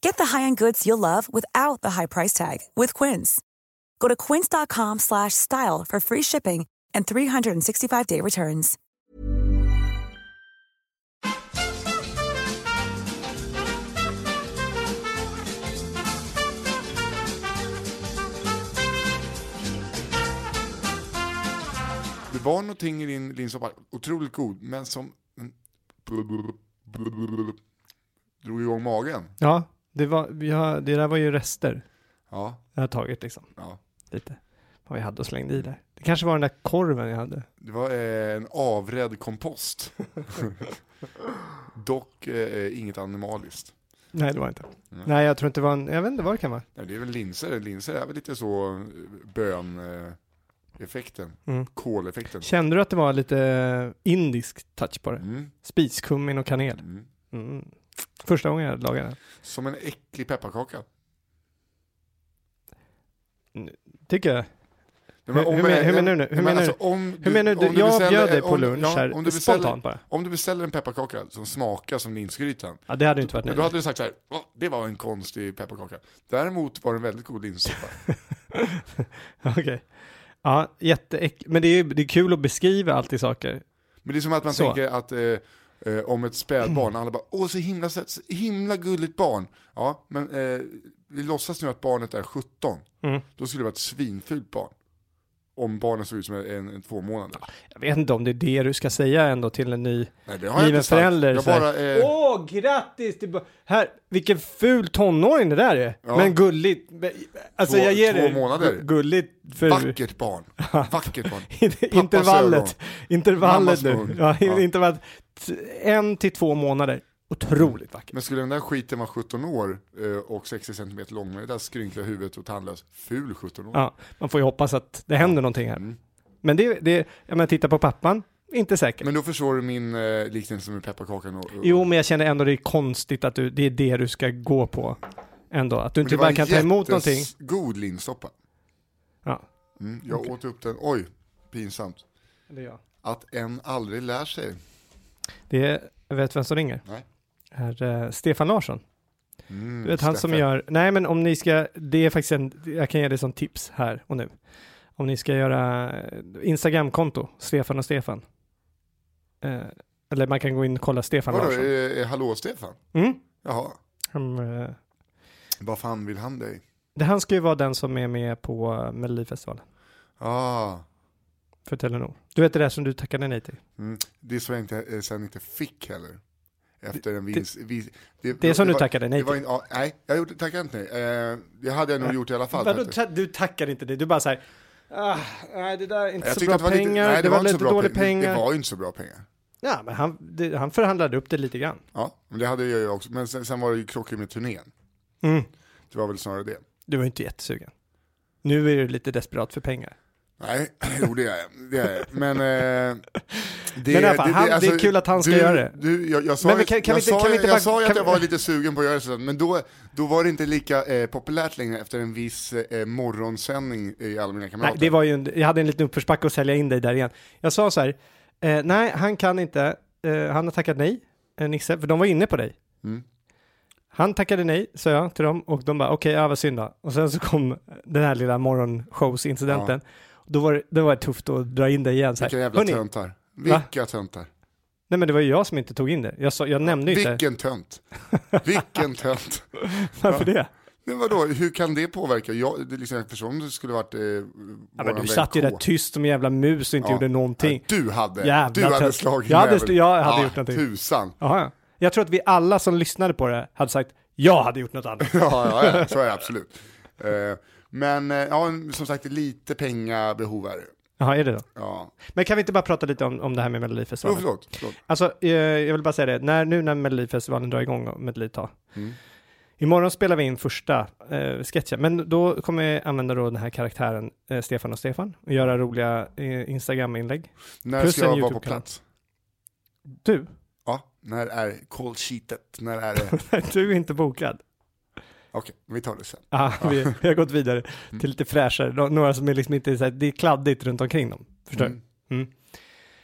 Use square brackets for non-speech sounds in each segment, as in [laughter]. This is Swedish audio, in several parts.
Get the high-end goods you'll love without the high price tag with Quince. Go to quince.com slash style for free shipping and 365-day returns. Det var någonting i din linssoppa, otroligt god, men som mm. drog igång magen. Ja, det, var, vi har, det där var ju rester Ja, jag har tagit liksom. ja. Lite. Vad vi hade och slängde i där. Det kanske var den där korven jag hade. Det var eh, en avrädd kompost. [laughs] Dock eh, inget animaliskt. Nej, det var inte. Nej. Nej, jag tror inte det var en, jag vet inte vad det kan vara. Nej, det är väl linser, linser är väl lite så eh, bön-effekten, Mm. koleffekten. Kände du att det var lite indisk touch på det? Mm, Spiskummin och kanel. mm. Mm. Första gången jag lagade den. Som en äcklig pepparkaka. Tycker jag. Nej, Hur- om hur men- en- hur menar du nu? nej, Hur men menar alltså, om Hur menar du? om Jag beställer- bjöd dig på om- lunch ja, här, om du beställer, spontant bara. Om du beställer en pepparkaka som smakar som linsgrytan, Ja, det hade ju inte varit då nöjd. hade du sagt så här, "Va, det var en konstig pepparkaka. Däremot var det en väldigt god linssoppa. [laughs] Okej. Ja, jätteäck... Men det är, det är kul att beskriva alltid saker. Men det är som att man Så. tänker att eh, eh, om ett spädbarn, alla bara åh så himla, så himla gulligt barn. Ja, men eh, vi låtsas nu att barnet är 17. Mm. Då skulle det vara ett svinfult barn. Om barnet såg ut som en, en två månader. Jag vet inte om det är det du ska säga ändå till en ny Nej, det har jag Given inte förälder. Jag bara, eh, Åh, grattis! till här, vilken ful tonåring det där är. Ja. Men gulligt. Alltså Två- jag ger två det. månader. gu- Gulligt för vackert barn. Vackert barn. [laughs] intervallet. Intervallet nu. Ja, Ja. intervallet. En till två månader. Otroligt vackert. Men skulle den där skiten vara 17 år eh, och 60 cm lång med det där skrynkliga huvudet och tandlös, ful 17 år. Ja, man får ju hoppas att det händer någonting här. Mm. Men det, det, jag menar titta på pappan, inte säkert. Men då förstår du min eh, liknelse med pepparkakan och, och Jo, men jag känner ändå det är konstigt att du, det är det du ska gå på. Ändå, att du inte det var bara kan ta emot någonting. god linssoppa. Ja, Mm, jag Okej. åt upp den, oj, pinsamt. det är jag. Att en aldrig lär sig. Det är, vet vem som ringer? Nej. Är eh, Stefan Larsson. Mm, Du vet han som gör, nej men om ni ska, det är faktiskt en, jag kan ge dig som tips här och nu. Om ni ska göra eh, Instagramkonto, Stefan och Stefan. Eh, eller man kan gå in och kolla Stefan Vadå, Larsson. eh, hallå Stefan? Mm. Jaha, Han, eh, vad fan vill han dig? det, han ska ju vara den som är med på Melodifestivalen Ah, för Telenor. Du vet det där som du tackade nej till? mm, det är så jag inte, sen inte fick heller. Efter en vinst. vi- Det är som du var- tackade nej det var till. ja, Nej, jag tackade inte nej. Eh, det hade jag nog gjort i alla fall. Vadå, ta, du tackar inte det, du bara säger ah, nej det där är inte Jag så bra det var lite- pengar, nej, det, var inte så lite bra dåliga pengar. pengar. Det var ju inte så bra pengar. Ja, men han, det, han förhandlade upp det lite grann. Ja, men det hade jag ju också. Men sen, sen var det ju krockig med turnén. Mm. Det var väl snarare det. Du var inte jättesugen. Nu är du lite desperat för pengar. Nej, [clears throat] jo det är jag. Det är jag. Men, eh, det, Men i alla fall, han- det är kul att han ska du, göra det. Du, jag, jag sa, Men ju- kan- kan jag vi inte- sa, kan jag sa ju att jag var lite sugen på att göra det, sådär, men då, då var det inte lika eh, populärt längre efter en viss eh, morgonsändning i alla mina kamrater. Nej, det var ju en, jag hade en liten uppförsbacke att sälja in dig där igen. Jag sa så här, eh, nej, han kan inte, eh, han har tackat nej, eh, Nisse, för de var inne på dig. Mm. Han tackade nej, sa jag till dem, och de bara, okej, ja, vad synd då. Och sen så kom den här lilla morgonshowsincidenten. Då var, det- då var det tufft att dra in dig igen. Så här, Vilka jävla "Hörni." töntar. Va? Vilka töntar. Nej, men det var ju jag som inte tog in det. Jag, sa, jag nämnde ju inte. Vilken tönt. Vilken [laughs] tönt. Varför det? Men vadå, hur kan det påverka? Jag, det liksom, förstår om det skulle varit eh, Ja, men du satt ju där tyst som en jävla mus och inte Ja. gjorde någonting. Du hade, Jävla du hade tönt. slagit Jag hade sl- jag hade Ja, gjort någonting. Tusan. Jaha, ja. Jag tror att vi alla som lyssnade på det hade sagt jag hade gjort något annat. [laughs] Ja, ja, ja, så är det absolut. Eh, men eh, ja, som sagt, lite pengabehov är det. Jaha, är det då? Ja. Men kan vi inte bara prata lite om, om det här med Melodifestivalen? förlåt, förlåt. Alltså, eh, jag vill bara säga det, när, nu när Melodifestivalen drar igång om ett litet tag. Mm. Imorgon spelar vi in första eh, sketchen, men då kommer jag använda då den här karaktären eh, Stefan och Stefan och göra roliga eh, Instagram-inlägg. När Plus ska jag vara på plats? Du, Ja, när är call sheetet? När är det? [laughs] du är inte bokad. Okej, vi tar det sen. Ah, vi, vi har gått vidare Mm. till lite fräschare, Nå- några som är liksom inte så här, det är kladdigt runt omkring dem. Förstår? Mm. Mm.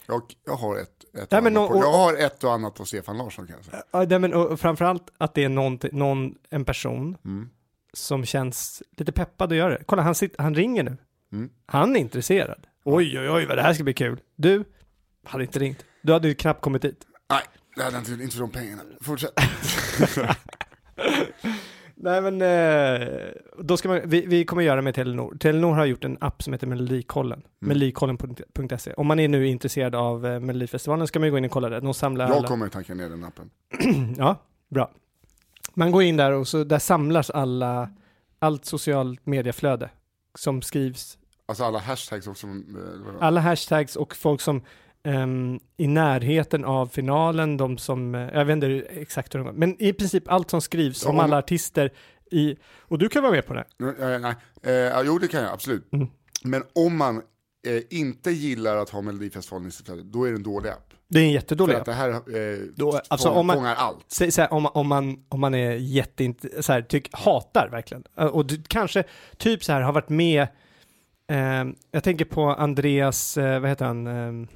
Jag, jag, har ett, ett och men och- på, jag har ett och annat på Stefan Larsson kan jag säga. Ja, nej, men, och, och framförallt att det är någon, någon, en person Mm. som känns lite peppad att göra det. Kolla, han, sitter, han ringer nu. Mm. Han är intresserad. Oj, oj, oj, vad det här ska bli kul. Du hade inte ringt. Du hade ju knappt kommit dit. Nej, det hade inte, inte för de pengarna. Fortsätt. [laughs] [laughs] Nej, men eh, då ska man, vi, vi kommer göra med Telenor. Telenor har gjort en app som heter Melodikollen. Mm. Melodikollen.se. Om man är nu intresserad av eh, Melodifestivalen ska man ju gå in och kolla det. De samlar Jag alla. kommer tanka ner den appen. [clears throat] Ja, bra. Man går in där och så där samlas alla, allt socialt medieflöde som skrivs Alltså alla hashtags också. eh, alla hashtags och folk som ehm, i närheten av finalen, de som, eh, jag vet inte exakt hur de men i princip allt som skrivs om om- alla artister i, och du kan vara med på det. Eh, nej, eh, jo det kan jag absolut. Mm. Men om man eh, inte gillar att ha Melodifestivalen i sitt flöde, då är det en dålig app. Det är en För jättedålig att app. det här eh, Då- alltså, fångar, om man- fångar allt. Säg så här, om, om, man, om man är jätteint, så här, tyck, hatar verkligen, Eh, och du kanske typ så här har varit med, ehm, jag tänker på Andreas, eh, vad heter han?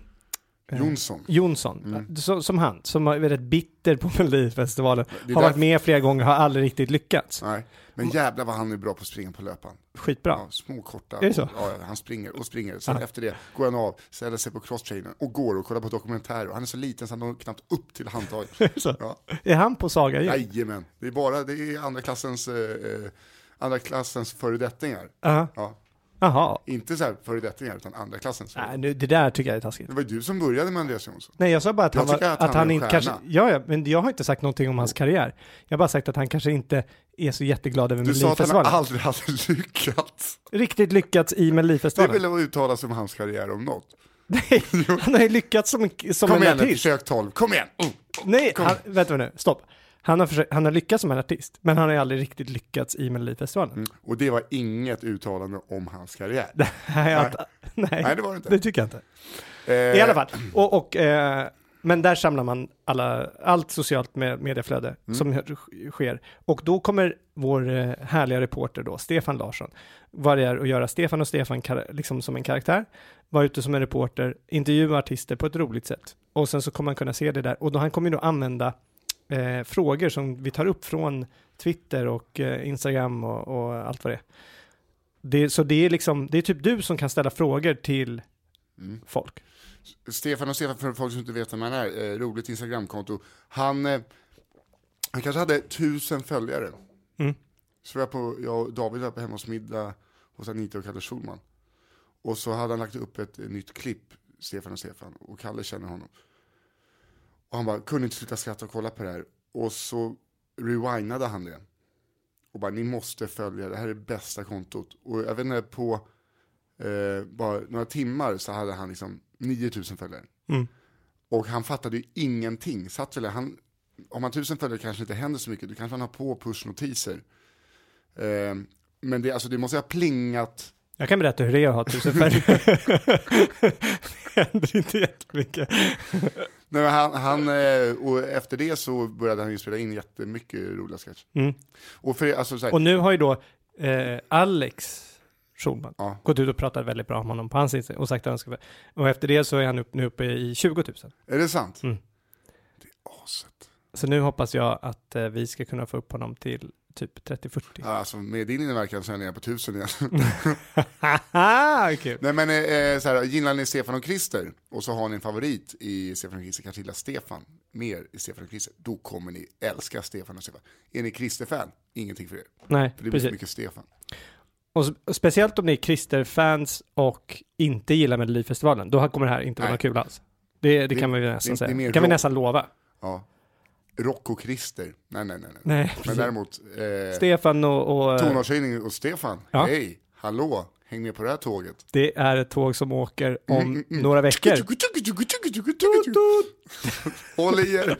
Eh, Jonsson. Jonsson, Mm. så, som han, som är väldigt bitter på [laughs] Melodifestivalen, är har varit därför- med flera gånger, har aldrig riktigt lyckats. Nej, men jävlar vad han är bra på att springa på löpan. Skitbra. Ja, små korta. Är det så? Ja, han springer och springer. Sen Ja. efter det går han av, ställer sig på crosstrainern och går och kollar på dokumentärer. Han är så liten så han når knappt upp till handtaget. [laughs] så. Ja. Är han på Saga igen? Jajamän, det är bara det är andra klassens, eh, eh, andra klassens föredettingar. Ja. Ja. Jaha. Inte så här föredettingar utan andra klassens. Nej, nu, det där tycker jag är taskigt. Det var ju du som började med Andreas Jonsson. Nej, jag sa bara att Jag han, var, att att han, inte kanske... Ja, ja, men jag har inte sagt någonting om hans karriär. Jag har bara sagt att han kanske inte är så jätteglad över Du sa att han Melodifestivalen. aldrig hade [laughs] lyckats. Riktigt lyckats i Det är Melodifestivalen. väl att uttala sig om hans karriär om något. [laughs] Nej, han har ju lyckats som, som Kom en igen nu, artist. försök 12. Kom igen! Oh. Nej, Kom. han, vänta nu, stopp. Han har, försökt, han har lyckats som en artist, men han har ju aldrig riktigt lyckats i Melodifestivalen. Mm. Och det var inget uttalande om hans karriär. [laughs] Nej, nej, Nej, det var det inte. det tycker jag inte. Eh, I alla fall, och, och, eh, men där samlar man alla, allt socialt med, medieflöde Mm. som sk- sker. Och då kommer vår eh, härliga reporter då, Stefan Larsson, vara där och göra Stefan och Stefan liksom som en karaktär, vara ute som en reporter, intervjua artister på ett roligt sätt. Och sen så kommer man kunna se det där. Och då, han kommer ju då använda eh, frågor som vi tar upp från Twitter och eh, Instagram och, och allt vad det är. Det, så det är liksom, det är typ du som kan ställa frågor till Mm. folk. Stefan och Stefan, för folk som inte vet vem han är, eh, roligt Instagramkonto. Han, eh, han kanske hade tusen följare. Mm. Så var jag, på, jag och David var på hemma hos middag hos Anita och Kalle Schulman. Och så hade han lagt upp ett, eh, nytt klipp, Stefan och Stefan, och Kalle känner honom. Och han bara, kunde inte sluta skratta och kolla på det här. Och så rewindade han det. Och bara, ni måste följa, det här är bästa kontot. Och jag vet inte, på eh, bara några timmar så hade han liksom 9000 följare. Mm. Och han fattade ju ingenting. Satt väl, han, om man tusen följare kanske inte händer så mycket, då kanske han har på pushnotiser. Eh, men det, alltså, det måste ha plingat, Jag kan berätta hur det är att ha tusen följare. [laughs] [laughs] det händer inte jättemycket. Nej, han, han, eh, och efter det så började han ju spela in jättemycket roliga sketcher. Mm. Och, för, alltså, här, Och nu har ju då eh, Alex Schulman ja, gått ut och pratat väldigt bra om honom på hans Instagram och sagt att han ska... Och efter det så är han upp, nu uppe i 20 000. är det sant? Mm. Det är aset. Så nu hoppas jag att eh, vi ska kunna få upp honom till typ 30-40. Ja, alltså med din inverkan så är jag på tusen igen. Haha, [laughs] kul. Nej men eh, så här, gillar ni Stefan och Christer och så har ni en favorit i Stefan och Christer, kanske gillar Stefan mer i Stefan och Christer, då kommer ni älska Stefan och Stefan. Är ni Christer-fan, ingenting för er. Nej, För det blir precis. mycket Stefan. Och, speciellt om ni är Christer-fans och inte gillar Melodifestivalen, då kommer det här inte vara kul alls. Det, det, Det- kan vi nästan det- säga. det kan vi nästan lova. Ja. Rock och Christer, nej nej nej. nej. Nej, Men däremot, eh, Stefan och... och tonårshöjning och Stefan, Ja. hej, hallå, häng med på det här tåget. det är ett tåg som åker om Mm, mm, mm. några veckor. Håll i er.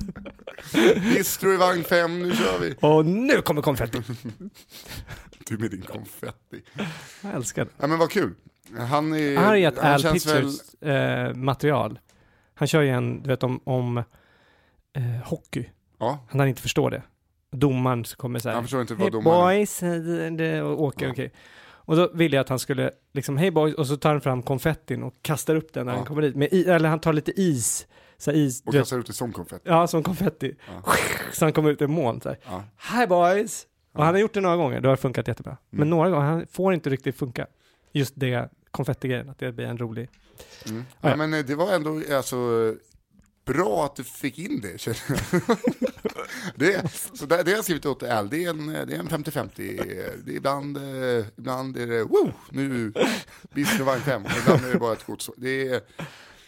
Bistro i vagn fem, nu kör vi. Och nu kommer konfetti. [laughs] Du med din konfetti. Jag älskar det. Ja men vad kul. Han är... Gett han Al känns väl- eh, material. Han kör ju en, du vet om, om eh, hockey. Ja, Han har inte förstår det. Domaren så kommer så här. han förstår inte vad Hey domaren... boys, och åker, Ja. okej. Och då ville jag att han skulle, liksom, hej boys, och så tar han fram konfettin och kastar upp den när Ja. han kommer dit. Med, i- eller han tar lite is, så is, Och kastar ut det som konfetti. ja som konfetti. Ja. [laughs] Så han kommer ut i moln så här. Ja. Hi boys! Och han har gjort det några gånger, det har funkat jättebra. Men Mm. några gånger, han får inte riktigt funka. Just det konfettigrejen, att det blir en rolig. Mm. Ja. Ja, men eh, det var ändå alltså, bra att du fick in det. känner jag. [laughs] det, så det, det har jag skrivit åt Al, det är en, det är en 50-50. Det är ibland, eh, ibland är det, woo, nu, Bistro vagn 5. Ibland är det bara ett gods. Det är,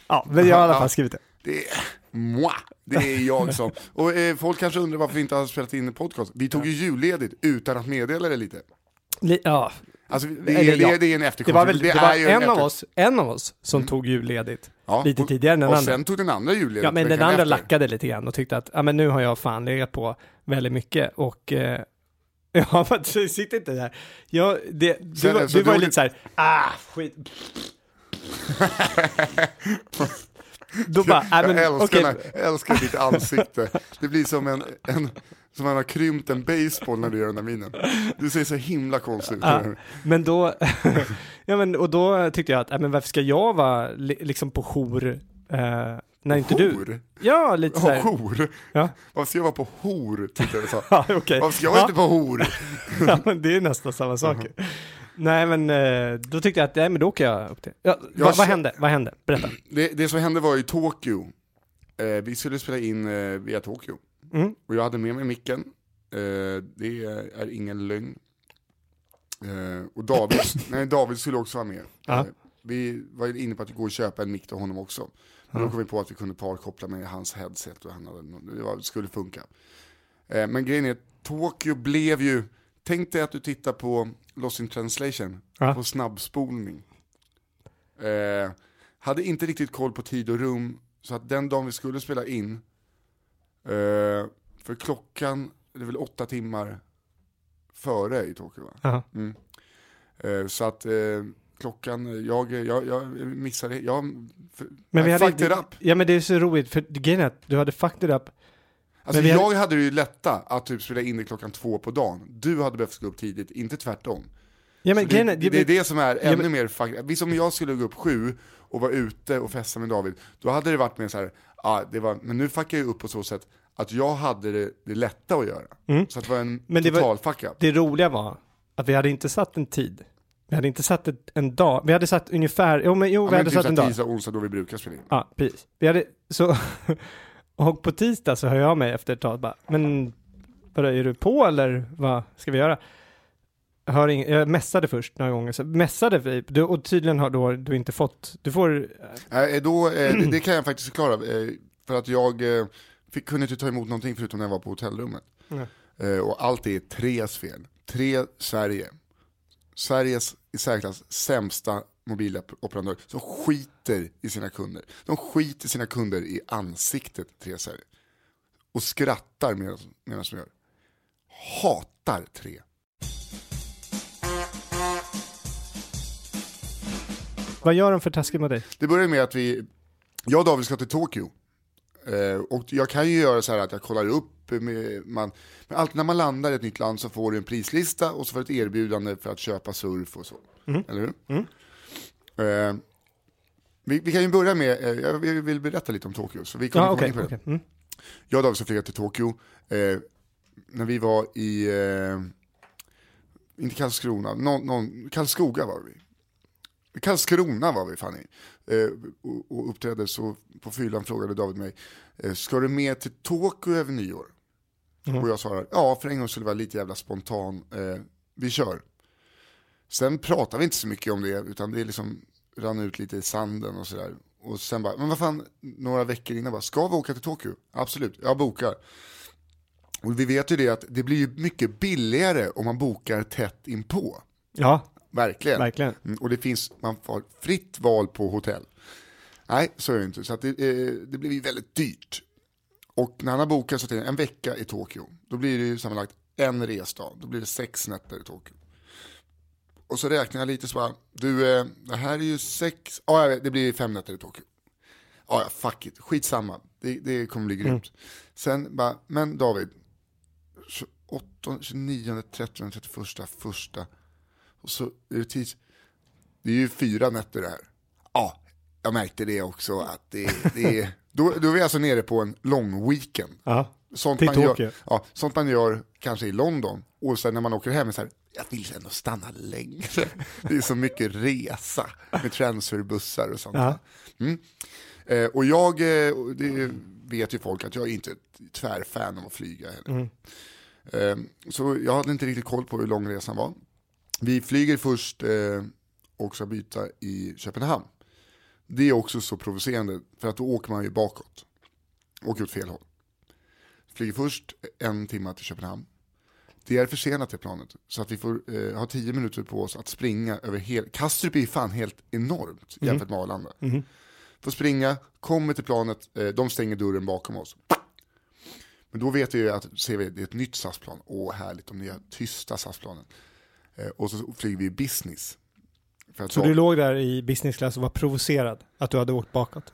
Ja, men jag har i alla fall skrivit det. det är, moi, det är jag som. Och eh, folk kanske undrar varför vi inte har spelat in en podcast. Vi tog ju julledigt utan att meddela det lite. Li- ja, Alltså, det, Eller, är, ja. det, det är en det efterkonstruktion. var, väl, det var är en, av oss, en av oss som tog julledigt. Ja, lite och- tidigare än den och andra. sen tog den andra julledigt. Ja, men den andra efter. lackade lite grann och tyckte att ja, men nu har jag fan legat på väldigt mycket och eh, [laughs] ja, men du sitter inte där. Jag, det, du, Sen- var- så du var ju du- lite så här, ah, skit. [laughs] [laughs] Då bara, nej men jag, älskar okej. när, jag älskar ditt ansikte. Det blir som en, en som man har krympt en baseball när du gör den där minen. Du ser så himla konstig ut. Ja, men då, [laughs] ja men och då tyckte jag att, men varför ska jag vara li, liksom på jour, eh, när inte du? Hor? Ja, lite så Ja, här. hor? Ja, Varför ska jag vara på hor? Tyckte jag du sa. [laughs] ja okej. Varför ska jag ja, inte på hor? [laughs] ja, men det är nästan samma sak. Nej men eh, då tyckte jag att, nej men då åker jag upp till. Ja, Jag vad, vad hände? Vad hände? Berätta. [clears throat] Det, det som hände var i Tokyo. Eh, vi skulle spela in eh, via Tokyo. Mm. Och jag hade med mig micken. Eh, det är ingen lögn. Eh, och David, [clears throat] nej, David skulle också vara med. Ja. Eh, vi var inne på att gå och köpa en mick till honom också. Men Ja. då kom vi på att vi kunde parkoppla med hans headset och han hade, det, var, skulle funka. Men grejen är, Tokyo blev ju, tänk dig att du tittar på Lost in translation, Ja. på snabbspolning. Eh, hade inte riktigt koll på tid och rum, så att den dagen vi skulle spela in, eh, för klockan, det är väl åtta timmar före i Tokyo va? Ja. Mm. Eh, så att eh, klockan, jag, jag, jag missade, jag, för, Men vi I hade fucked it up. Ja men det är så roligt, för grejen är att du hade fucked it up. Alltså jag hade- hade det ju lätta att typ spela in det klockan två på dagen. Du hade behövt gå upp tidigt, inte tvärtom. Ja men det, är, det, det är det som är Ja, ännu men- mer Visst om jag skulle gå upp sju och vara ute och festa med David, då hade det varit mer så här, ah, det var, men nu fuckar jag upp på så sätt att jag hade det, det lätta att göra. Mm. Så att det var en Men det var- total fuck up. det roliga var att vi hade inte satt en tid. Vi hade inte satt ett, en dag, vi hade satt ungefär, jo men jo Ja, vi men hade typ satt en dag. tisdag, onsdag då vi brukar spela in. Ja, precis. Vi hade, så, [laughs] och på tisdag så hör jag mig efter ett tag bara, men vadå, är du på eller vad ska vi göra? Jag, hör ing, jag messade först några gånger, så messade vi, du, och tydligen har då du inte fått, du får, Nej, då, eh, det, det kan jag faktiskt förklara, eh, för att jag eh, fick, kunde inte ta emot någonting förutom när jag var på hotellrummet. Och allt är Tres fel. Tre Sverige. Sveriges i särklass sämsta mobiloperatör som skiter i sina kunder. De skiter sina kunder i ansiktet, Tre. Och skrattar medan medan de gör. Hatar Tre. vad gör de för taskigt mot dig? Det börjar med att vi, jag och David ska till Tokyo. Eh, och jag kan ju göra så här att jag kollar upp, med, man, men alltid när man landar i ett nytt land så får du en prislista och så får du ett erbjudande för att köpa surf och så. Eller hur? Eh, vi, vi kan ju börja med, eh, jag vill- berätta lite om Tokyo, så vi kommer Ja okej, in på det. okej. Mm. Jag och David ska flyga till Tokyo. Eh, när vi var i, eh, inte Karlskrona, någon, någon, Karlskoga var vi. Karlskrona var vi fan i. Eh, och, uppträdde så på fyllan frågade David mig, eh, ska du med till Tokyo över nyår? Och jag svarade, ja för en gång skulle det vara lite jävla spontan, eh, vi kör. Sen pratade vi inte så mycket om det, utan det liksom rann ut lite i sanden och sådär. Och sen bara, men vad fan, några veckor innan bara, ska vi åka till Tokyo? Absolut, jag bokar. Och vi vet ju det att det blir ju mycket billigare om man bokar tätt inpå. Ja, Verkligen. verkligen. Mm, och det finns, man får fritt val på hotell. Nej, så är det inte. Så att det, eh, det blir ju väldigt dyrt. Och när han har bokat så en vecka i Tokyo, då blir det ju sammanlagt en resdag. Då blir det sex nätter i Tokyo. Och så räknar jag lite så bara, du, eh, det här är ju sex, ja jag vet, det blir fem nätter i Tokyo. Ja, ja, fuck it, skitsamma, det, det kommer bli grymt. Sen bara, men David, 28, 29, 30, 31, första, och så är det tids, det är ju fyra nätter det här. Ja, jag märkte det också att det, det är, [laughs] då, då är vi alltså nere på en lång weekend. Sånt Till man, Tokyo. gör, ja, sånt man gör kanske i London och sen när man åker hem är så här, jag vill ändå stanna längre. [laughs] Det är så mycket resa med transferbussar och sånt. Ja. Mm. Eh, och jag, eh, det vet ju folk att jag är inte ett tvärfan av att flyga heller. Eh, så jag hade inte riktigt koll på hur lång resan var. Vi flyger först eh, och ska byta i Köpenhamn. Det är också så provocerande för att då åker man ju bakåt. Åker åt fel håll. Flyger först en timme till Köpenhamn. Det är försenat det planet, så att vi får eh, ha tio minuter på oss att springa över hela... Kastrup är ju fan helt enormt jämfört med Arlanda. Får springa, kommer till planet, eh, de stänger dörren bakom oss. Men då vet vi ju att ser vi, det är ett nytt SAS-plan. Åh, härligt, de nya tysta SAS-planen. Eh, och så flyger vi business. Så då- du låg där i business class och var provocerad att du hade åkt bakåt?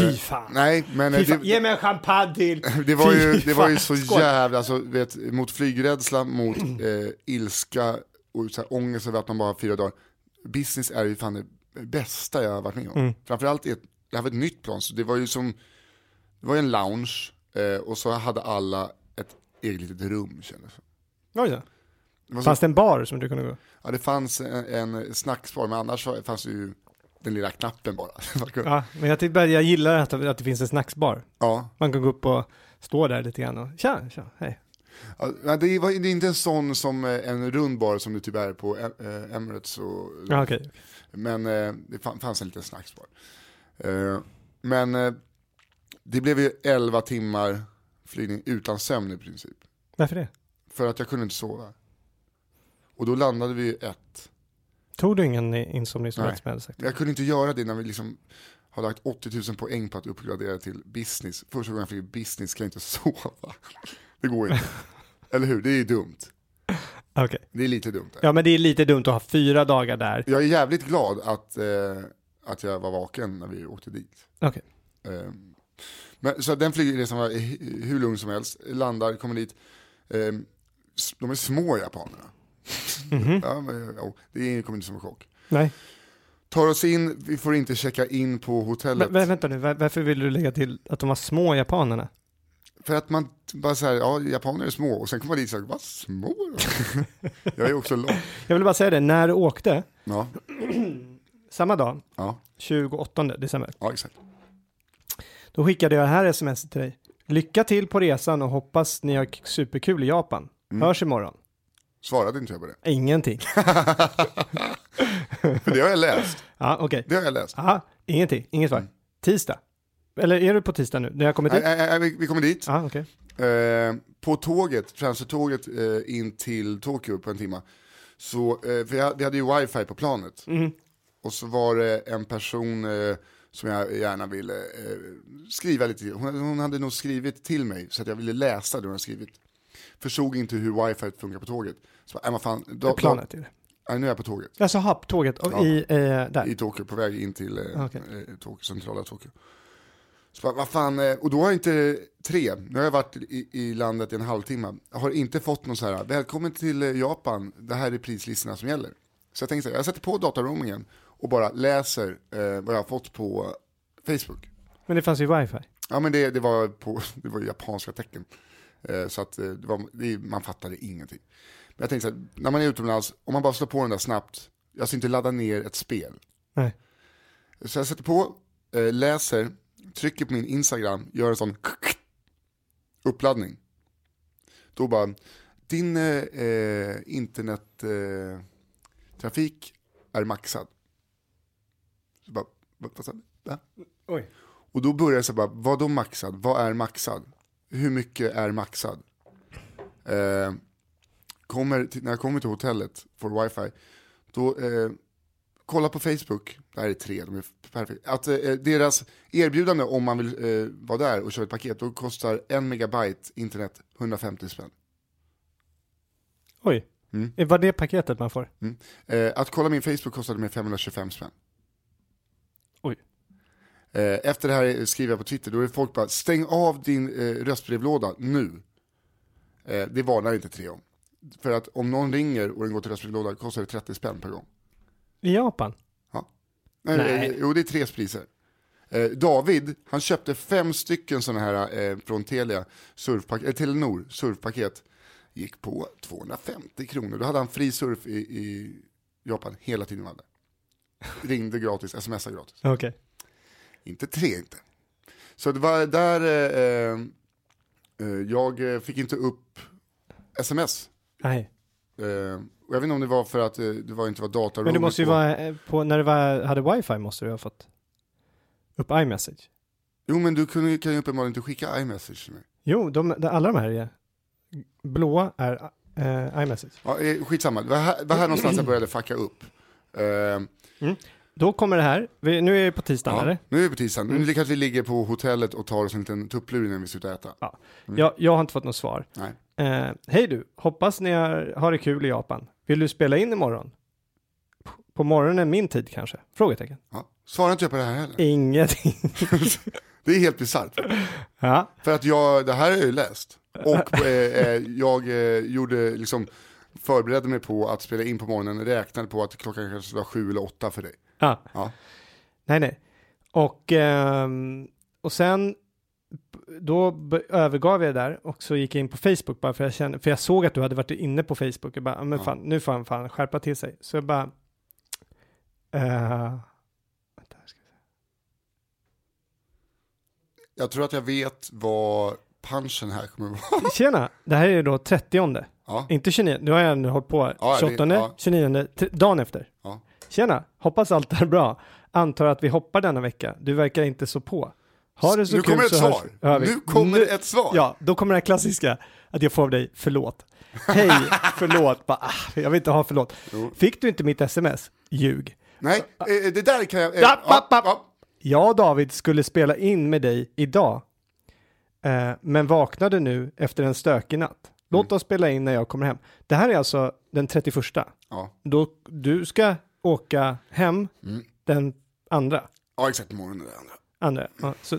Fy fan. Eh, Nej, men Fy eh, fan. det, Ge mig en champagne till! [laughs] det var ju, det var ju så jävla, alltså, vet, mot flygrädsla, mot [clears throat] eh, ilska och så här, ångest över att man bara har fyra dagar. Business är ju fan det bästa jag har varit med om. Mm. Framförallt, ett, jag hade ett nytt plan, så det var ju som, det var ju en lounge eh, och så hade alla ett eget litet rum kändes det. Oj. Var så, Fanns det en bar som du kunde gå? ja, det fanns en, en snacksbar, men annars fanns det ju den lilla knappen bara. [laughs] Ja, men jag, tycker jag gillar att, att det finns en snacksbar. ja, Man kan gå upp och stå där lite grann och tja, tja, hej. Ja, det, var, det är inte en sån som eh, en rund bar som det typ är på eh, Emirates och... Ja, okej. Men eh, det fan- fanns en liten snacksbar. Men det blev ju 11 timmar flygning utan sömn i princip. Varför det? För att jag kunde inte sova. Och då landade vi ett. Tog du ingen insomningstablet Nej. som jag hade sagt? Jag kunde inte göra det när vi liksom har lagt 80 000 poäng på att uppgradera till business. Första gången jag flyger business kan jag inte [laughs] sova. Det går inte. [laughs] Eller hur? Det är ju dumt. Okej. Det är lite dumt. Där. Ja, men det är lite dumt att ha fyra dagar där. Jag är jävligt glad att, eh, att jag var vaken när vi åkte dit. Okej. Eh, men, så den flygresan var hu- hur lugn som helst, landar, kommer dit. Eh, de är små japanerna. Ja, men, ja, det kommer inte som en chock. Nej. Tar oss in, vi får inte checka in på hotellet. Men, vänta nu, var, varför vill du lägga till att de var små japanerna? För att man bara säger, ja japaner är små, och sen kommer man dit och säger, vad små [laughs] jag är också lång. Jag vill bara säga det, när du åkte, Ja, [clears throat] samma dag, ja, 28 december, ja exakt. då skickade jag det här sms till dig. Lycka till på resan och hoppas ni har superkul i Japan. Mm. Hörs imorgon. Svarade inte jag på det? Ingenting. [laughs] För det har jag läst. Ja, okej. Det har jag läst. Aha, ingenting, inget svar. Tisdag. Eller är du på tisdag nu? När jag kommer Nej, dit? nej, nej, vi, vi kommer dit. Ja, okej. Eh, på tåget, transfertåget eh, in till Tokyo på en timme. Så, eh, för jag, vi hade ju wifi på planet. Mhm. Och så var det en person eh, som jag gärna ville eh, skriva lite till. Hon, hon hade nog skrivit till mig så att jag ville läsa det hon hade skrivit. Förstod inte hur wifi funkar på tåget. Så, äh, vad fan, då, Planet är det. Nej, nu är jag på tåget. Alltså ha, tåget och Ja. i, eh, där. I Tokyo, på väg in till eh, Okej. eh, Tokyo, centrala Tokyo. Så bara, vad fan, eh, och då har jag inte, tre, nu har jag varit i, i landet i en halvtimme, Jag har inte fått någon så här, välkommen till eh, Japan, det här är prislistorna som gäller. Så jag tänkte så här, jag sätter på dataroamingen och bara läser eh, vad jag har fått på Facebook. Men det fanns ju wifi. Ja men det, det var på, [laughs] det var japanska tecken. Eh, så att eh, var, man fattade ingenting. Men jag tänkte så här, när man är utomlands, om man bara slår på den där snabbt, jag ska inte ladda ner ett spel. Nej. Så jag sätter på, eh, läser, trycker på min Instagram, gör en sån [laughs] uppladdning. Då bara, din eh, internettrafik eh, är maxad. Så bara, vad, sa du? Och då börjar jag så bara, vad då maxad? Vad är maxad? Hur mycket är maxad? Eh, kommer till, när jag kommer till hotellet, får wifi, då eh, kolla på Facebook, det här är tre, de är perfekta. Att eh, deras erbjudande om man vill eh, vara där och köra ett paket, då kostar en megabyte internet 150 spänn. Oj. Mm. Var det paketet man får? Mm. Eh, att kolla min Facebook kostade mig 525 spänn. Eh, efter det här skriver jag på Twitter, då är folk bara, stäng av din eh, röstbrevlåda nu. Eh, det varnar inte tre om. För att om någon ringer och den går till röstbrevlåda kostar det 30 spänn per gång. I Japan? Nej, Nej. eh, Jo, det är tre priser. David, han köpte fem stycken sådana här från Telia, surfpaket, eh, Telenor, surfpaket. Gick på 250 kronor. Då hade han fri surf i, i Japan hela tiden. Ringde gratis, smsade gratis. Okej. Inte tre inte. Så det var där eh, eh, jag eh, fick inte upp sms. Nej. Eh, och jag vet inte om det var för att eh, det var inte var datarummet. Men det måste ju på- vara eh, på, när du var, hade wifi måste du ha fått upp iMessage. Jo men du kunde, kan ju uppenbarligen inte skicka iMessage till mig. Jo, de, de, alla de här är blåa är eh, iMessage. Ja, eh, skitsamma, det var här, det var här någonstans jag började fucka upp. Eh, Då kommer det här, vi, nu är det på tisdagen ja, eller? nu är vi på tisdagen, Mm. nu kanske vi ligger på hotellet och tar oss en liten tupplur innan vi slutar äta. Ja. Mm. Jag, jag har inte fått något svar. Eh, Hej du, hoppas ni har, har det kul i Japan. Vill du spela in imorgon? På morgonen min tid kanske? Frågetecken. Ja. Svarar inte jag på det här heller? Ingenting. [laughs] Det är helt bisarrt. [laughs] ja, För att jag, det här har jag ju läst. Och eh, eh, jag eh, gjorde liksom, förberedde mig på att spela in på morgonen, räknade på att klockan kanske var sju eller åtta för dig. Ja. Ja. Nej, nej. Och, ehm, och sen då övergav jag det där och så gick jag in på Facebook bara för jag kände, för jag såg att du hade varit inne på Facebook. Jag bara, "Ja, men Ja. fan, nu får han fan skärpa till sig. Så jag bara, se. Jag tror att jag vet vad punchen här kommer vara. [laughs] Tjena, det här är då 30 Ja. Inte 29, nu har jag nu hållit på Ja, det- 28, ja. 29, t- dagen efter. Ja. Tjena, hoppas allt är bra. Antar att vi hoppar denna vecka. Du verkar inte så på. Ha det så Nu kul kommer ett så svar. vi. Nu kommer Nu- ett svar. Ja, då kommer det här klassiska, att jag får av dig förlåt. Hej, [laughs] förlåt. Bara, ah, jag vill inte ha förlåt. Jo. Fick du inte mitt sms? Ljug. Nej, eh, det där kan jag... Eh, Ja, ja, ja. Jag och David skulle spela in med dig idag, eh, men vaknade nu efter en stökig natt. Låt Mm. oss spela in när jag kommer hem. Det här är alltså den 31. Ja. Då, du ska åka hem Mm. den andra. ja, exakt. Morgonen det andra. andra. Ja, så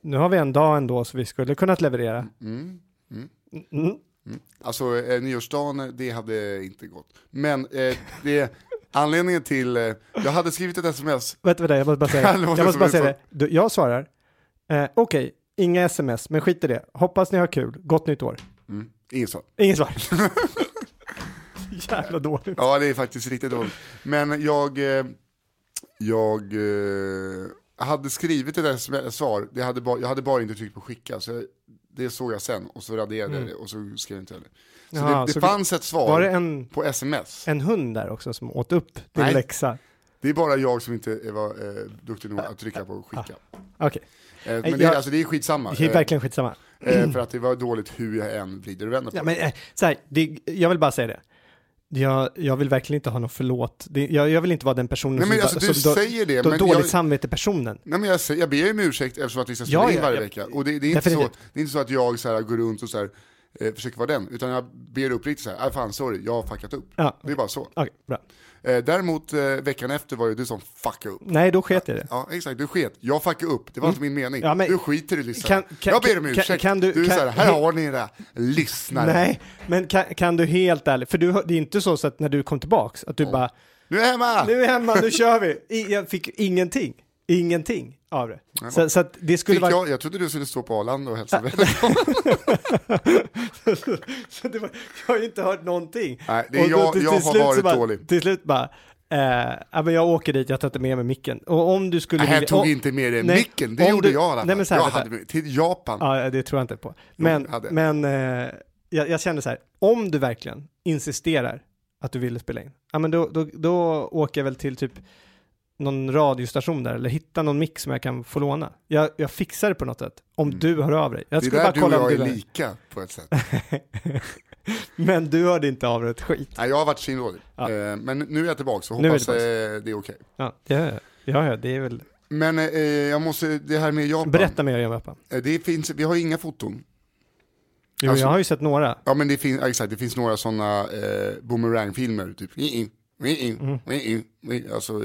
nu har vi en dag ändå så vi skulle kunnat leverera. Mm. Mm. Mm. Alltså eh, nyårsdagen, det hade inte gått. Men eh, det, anledningen till, eh, jag hade skrivit ett sms, Vänta, vänta, jag måste bara säga [laughs] det. Jag måste bara säga det. Du, Jag svarar, eh, okej, inga sms, men skit i det. Hoppas ni har kul. Gott nytt år. mm, inget svar. Inget svar. [laughs] Jävla dåligt. Ja, det är faktiskt riktigt dåligt. Men jag, eh, jag eh, hade skrivit ett svar, det hade bara, jag hade bara inte tryckt på skicka, så jag, det såg jag sen och så raderade jag det och så skrev jag inte heller. Så Mm. Jaha, det, det så fanns ett svar en, på sms. en hund där också som åt upp din Nej. läxa? Det är bara jag som inte var eh, duktig nog att trycka på skicka. Okej, Eh, men det, jag- alltså, det är skitsamma. det är Eh, verkligen skitsamma. eh, för att det var dåligt hur jag än vrider och vänder på Ja, men, så här, det, jag vill bara säga det. Jag, jag vill verkligen inte ha någon förlåt. Det, jag, jag vill inte vara den personen Nej men som, alltså du som då, säger det, då men dåligt jag, samvete-personen. nej, men jag, säger, jag ber om ursäkt eftersom att vi ska spela Ja, in varje ja. vecka. Och det, det, är inte så, det är inte så att jag så här, går runt och så här, eh, försöker vara den, utan jag ber uppriktigt så här, "Aj, fan sorry, jag har fuckat upp. Ja, Det är bara så. okej, bra. Eh, däremot eh, veckan efter var det du som fuckade upp. Nej, då sket jag det. Ja exakt, du sket. Jag fuckade upp, det var inte min mening. Mm. Ja, men- du skiter i lyssnarna. Kan- kan- jag ber om kan- ursäkt. kan du- du är kan- så här, här har ni era lyssnare. Nej, men kan, kan du helt ärligt, för du, det är inte så, så att när du kom tillbaks, att du bara, Nu är jag hemma! nu är jag hemma, nu kör vi. I, jag fick ingenting. Ingenting av det. Nej, Så, så att det skulle vara... jag, jag trodde du skulle stå på Arlanda och hälsa [laughs] så det var, jag har ju inte hört någonting. Nej, det är Och då jag, till- jag till har slut så varit bara, dålig. Till slut bara, eh, ja, men jag åker dit, jag tar inte med mig micken. Och om du skulle... Nej, jag tog inte med dig Nej, micken, det gjorde du- jag alla Nej, men så här, Jag hade med, till Japan. Ja, det tror jag inte på. Men, hade. men eh, jag, jag kände så här, om du verkligen insisterar att du ville spela in, ja men då, då, då åker jag väl till typ någon radiostation där eller hitta någon mix som jag kan få låna. Jag, jag fixar det på något sätt. Om du hör av dig. Jag Mm. det är där du och jag är lika på ett sätt. [laughs] Men du hörde inte av dig ett skit. Nej, jag har varit svindålig. Ja. Eh, Men nu är jag tillbaka så hoppas du eh, det är okej. Ja, det, ja, ja, det är väl... Men eh, jag måste, det här med Japan. Berätta mer om Japan. Eh, Det finns, vi har inga foton. Jo, Alltså- jag har ju sett några. Ja men det finns, ja, exakt, det finns några sådana eh, boomerang-filmer, typ Mm. alltså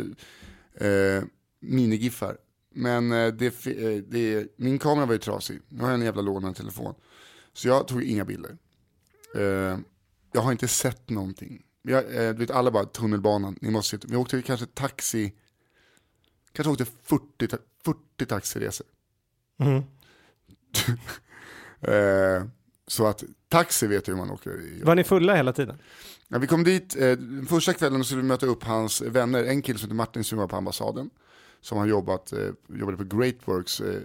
eh, minigiffar. Men eh, det, eh, det, min kamera var ju trasig, nu har jag en jävla lånad telefon. Så jag tog inga bilder. Eh, jag har inte sett någonting. Jag, eh, du vet alla bara tunnelbanan, ni måste vi åkte kanske taxi, kanske åkte 40, ta- 40 taxiresor. Mm. [laughs] Eh, så att taxi vet jag hur man åker i. Var ni fulla hela tiden? Ja, vi kom dit, eh, första kvällen skulle vi möta upp hans vänner, en kille som heter Martin som var på ambassaden. Som har jobbat, eh, jobbade på Greatworks, eh,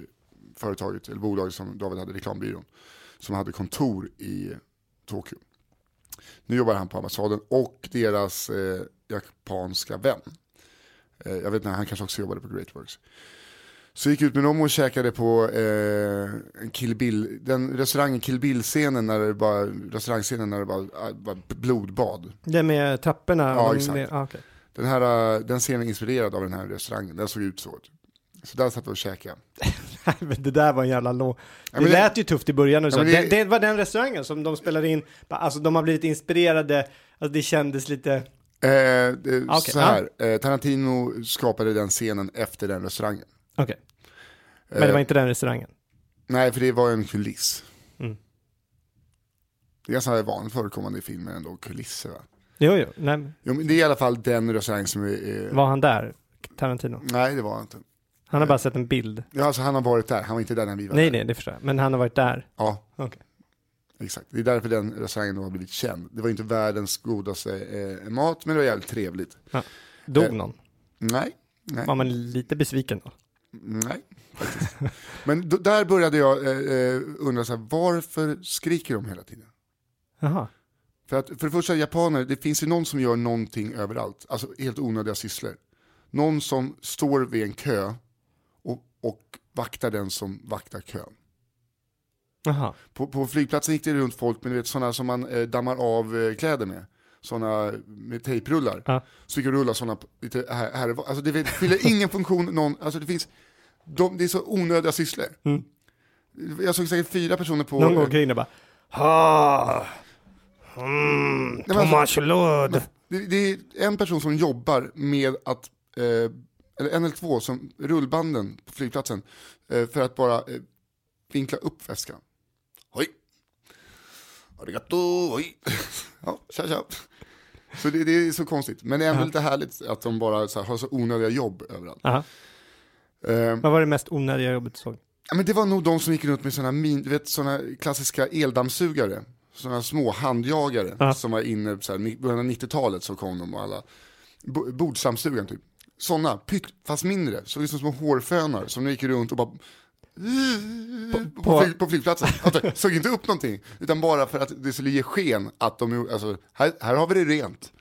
företaget, eller bolaget som David hade, reklambyrån. Som hade kontor i Tokyo. Nu jobbar han på ambassaden och deras eh, japanska vän. Eh, jag vet inte, han kanske också jobbade på Greatworks. Så gick ut med dem och käkade på eh, Kill Bill, den restaurangen Kill Bill-scenen när det bara, restaurangscenen när det bara, ah, bara blodbad. Det med trapporna? Ja, exakt. det- ah, okej. Den här, eh, den scenen är inspirerad av den här restaurangen, den såg ut så. Så där satt vi och käkade. [laughs] Men det där var en jävla lå... Ja, det lät ju tufft i början och Ja, så. men det- det... Det, var den restaurangen som de spelade in, alltså de har blivit inspirerade, alltså det kändes lite, Eh, det, Okej, så här, eh, Tarantino skapade den scenen efter den restaurangen. Okej. Men det Eh, var inte den restaurangen. Nej, för det var en kuliss. Mm. Det är ganska vanligt förekommande i filmer ändå, kulisser va? Jo, jo, nej, Jo, men det är i alla fall den restaurang som är... Eh, var han där, Tarantino? Nej, det var han inte. Han har bara sett en bild. Ja, alltså han har varit där, han var inte där när vi var Nej, där. nej, det förstår jag. Men han har varit där. Ja, Okej. exakt. Det är därför den restaurangen har blivit känd. Det var inte världens godaste eh, mat, men det var jävligt trevligt. Dog Eh, någon? Nej, nej. Var man lite besviken då? Nej, faktiskt. Men då, där började jag eh, eh, undra så här, varför skriker de hela tiden? Jaha. För att för det första, japaner, det finns ju någon som gör någonting överallt. Alltså helt onödiga sysslor. Någon som står vid en kö och, och vaktar den som vaktar kön. Jaha. På, på flygplatsen gick det runt folk med du vet, sådana som man eh, dammar av eh, kläder med. Sådana med tejprullar. Ja. Så fick jag rulla sådana lite här, här. Alltså det fyller ingen funktion, någon, alltså det finns, de, det är så onödiga sysslor. Mm. Jag såg säkert fyra personer på... Någon omkring och bara Ha! Mm, men alltså- Thomas Lund. Det, det är en person som jobbar med att, eh, eller en eller två, som rullbanden på flygplatsen, eh, för att bara eh, vinkla upp väskan. Arigato, hoj! [laughs] ja, tja tja. Så det, det är så konstigt, men det är ändå Ja. lite härligt att de bara så här, har så onödiga jobb överallt. Aha. Eh, Vad var det mest onödiga jobbet du såg? Ja, men det var nog de som gick runt med sådana, min, du vet, såna klassiska eldammsugare. Sådana små handjagare Ja. som var inne så av 90-talet så kom de och alla. Bo- Bordsdammsugaren typ. Sådana, pytt, fast mindre. Såg ut som små hårfönar som gick runt och bara på, på- på flygplatsen. Alltså, såg inte upp någonting, utan bara för att det skulle ge sken att de, alltså, här, här har vi det rent.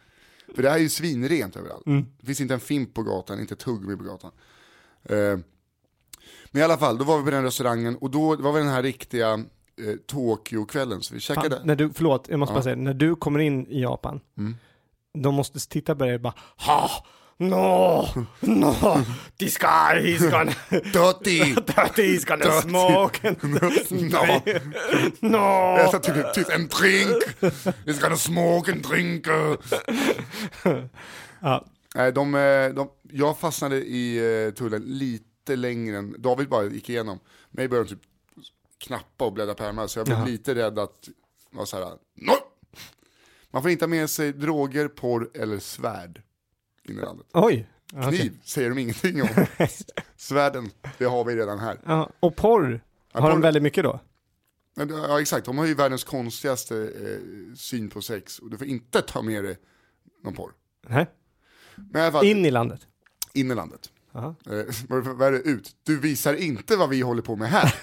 För det här är ju svinrent överallt. Det finns inte en fimp på gatan, inte ett tuggummi på gatan. Eh, men i alla fall, då var vi på den restaurangen och då var vi den här riktiga eh, Tokyo-kvällen. Så vi käkade. Fan, när du, förlåt, jag måste bara Ja. säga, när du kommer in i Japan, Mm. de måste titta på dig och bara Ha! No! No! This guy, he's gonna... Dirty! that he's gonna Dirty. smoke! And... no! no! Jag sa typ, typ en drink! It's gonna smoke and drink! Ja, Nej, de, eh, de, jag fastnade i eh, tullen lite längre än, David bara gick igenom. Mig började de typ knappa och bläddra pärmar, så jag blev Jaha. lite rädd att vara så här, no! Man får inte ha med sig droger, porr eller svärd in i landet. oj, Kniv säger de ingenting om. [laughs] Svärden, det har vi redan här. Ja, och porr har de väldigt mycket då? Ja exakt, de har ju världens konstigaste eh, syn på sex och du får inte ta med dig någon porr. Nej. Fall, In i landet? in i landet. Aha. Eh, vad är det ut? Du visar inte vad vi håller på med här.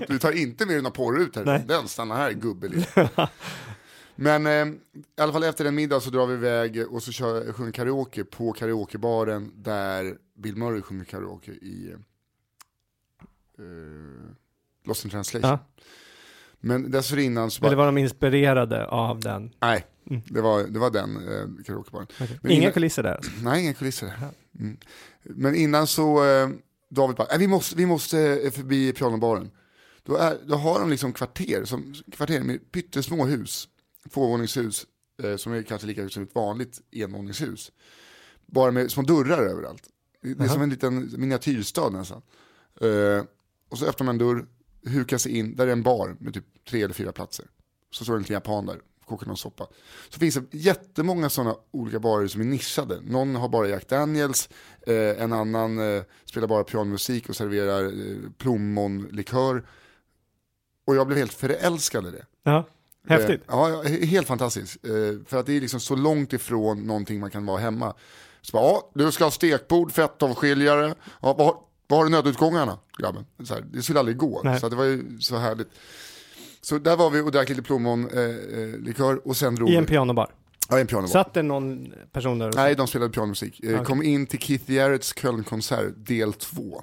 [laughs] Du tar inte med dig några porr ut här. Nej. Den stannar här gubbe. [laughs] Men eh, i alla fall efter en middag så drar vi iväg och så kör, sjunger karaoke på karaokebaren där Bill Murray sjunger karaoke i eh, Lost in translation. Ja. Men dessförinnan så bara, Eller var de inspirerade av den? nej, det var, det var den eh, karaokebaren. Men Inga innan- kulisser där alltså. Nej, inga kulisser. Mm. Men innan så, eh, David bara, "Nej, vi måste, vi måste eh, förbi pianobaren. Då, är, då har de liksom kvarter, som, kvarter med pyttesmå hus, tvåvåningshus, eh, som är kanske lika högt som ett vanligt envåningshus. Bara med små dörrar överallt. Det, är Jaha. som en liten miniatyrstad nästan. Eh, och så öppnar man en dörr, hukar sig in, där är en bar med typ tre eller fyra platser. Så står det en liten japan där, kokar någon soppa. Så finns det jättemånga sådana olika barer som är nischade. Någon har bara Jack Daniels, eh, en annan eh, spelar bara pianomusik och serverar eh, plommonlikör. Och jag blev helt förälskad i det. Ja, häftigt. Eh, ja, ja, he- helt fantastiskt. Eh, för att det är liksom så långt ifrån någonting man kan vara hemma. Så bara, ja, du ska ha stekbord, fettavskiljare, ja, vad, vad har du nödutgångarna, grabben? Så här, det skulle aldrig gå, Nej. så det var ju så härligt. Så där var vi och drack lite plommonlikör eh, likör och sen drog I en pianobar. Ja, i en pianobar. Satt det någon person där Nej, de spelade pianomusik. Eh, Okej. Kom in till Keith Jarretts Kölnkonsert del 2.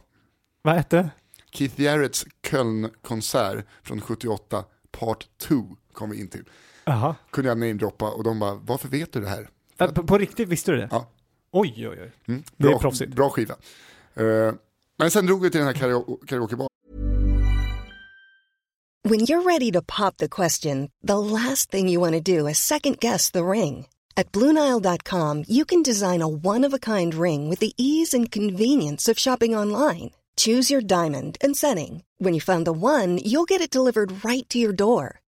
Vad hette det? Keith Jarretts Kölnkonsert från 78, part 2 kom vi in till. Jaha. Kunde jag namedroppa och de bara, varför vet du det här? Äh, På, på riktigt, visste du det? Ja. Oj, oj, oj. Mm, Det är bra, proffsigt. Bra skiva. Eh, men sen drog vi till den här karaoke- karaokebaren. When you're ready to pop the question, the last thing you want to do is second guess the ring. At Bluenile.com, you can design a one of a kind ring with the ease and convenience of shopping online. Choose your diamond and setting. When you find the one, you'll get it delivered right to your door.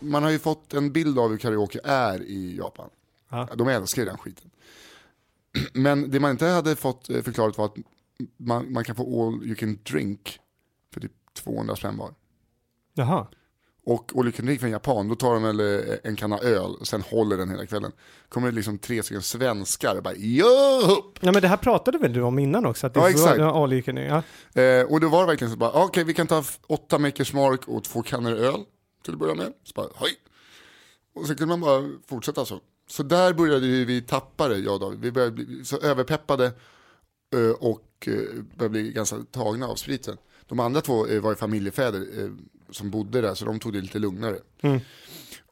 Man har ju fått en bild av hur karaoke är i Japan. Ja. De älskar ju den skiten. Men det man inte hade fått eh, förklarat var att man, man kan få all you can drink för typ 200 spänn var. Jaha. Och can drink från Japan, då tar de väl eh, en kanna öl och sen håller den hela kvällen. Kommer det liksom tre stycken svenskar och bara jo! Ja, men det här pratade väl du om innan också? Att det Ja, var- exakt. You can- ja. Eh, och då var det verkligen så bara, ah, okej vi kan ta åtta Makers Mark och två kannor öl till att börja med. Så bara, hej. Och så kunde man bara fortsätta så. Så där började vi tappa det, jag och David. Vi började bli så överpeppade eh, och eh, började bli ganska tagna av spriten. De andra två eh, var ju familjefäder eh, som bodde där, så de tog det lite lugnare.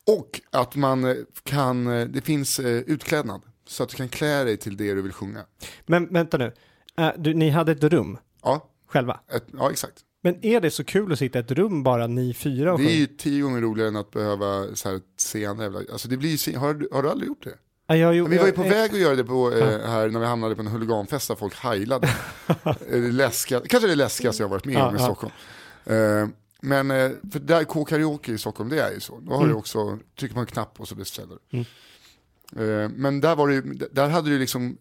Och att man eh, kan, det finns utklädnad. Så att du kan klä dig till det du vill sjunga. Men vänta nu. Äh, du, ni hade ett rum Ja, själva. ett, ja exakt. Men är det så kul att sitta i ett rum bara ni fyra och Det är ju tio gånger roligare än att behöva så här, se andra jävla... Alltså det blir har, har du aldrig gjort det? Ja, jag, Vi var ju på jag, väg att göra det på, eh, här när vi hamnade på en huliganfest där folk heilade. [laughs] Eh, kanske det läskigaste jag varit med om i. Stockholm. Eh, men eh, för där K-karaoke i Stockholm, det är ju så. Då har du Mm. också, trycker man en knapp och så beställer du. Eh, men där, var det, där hade du liksom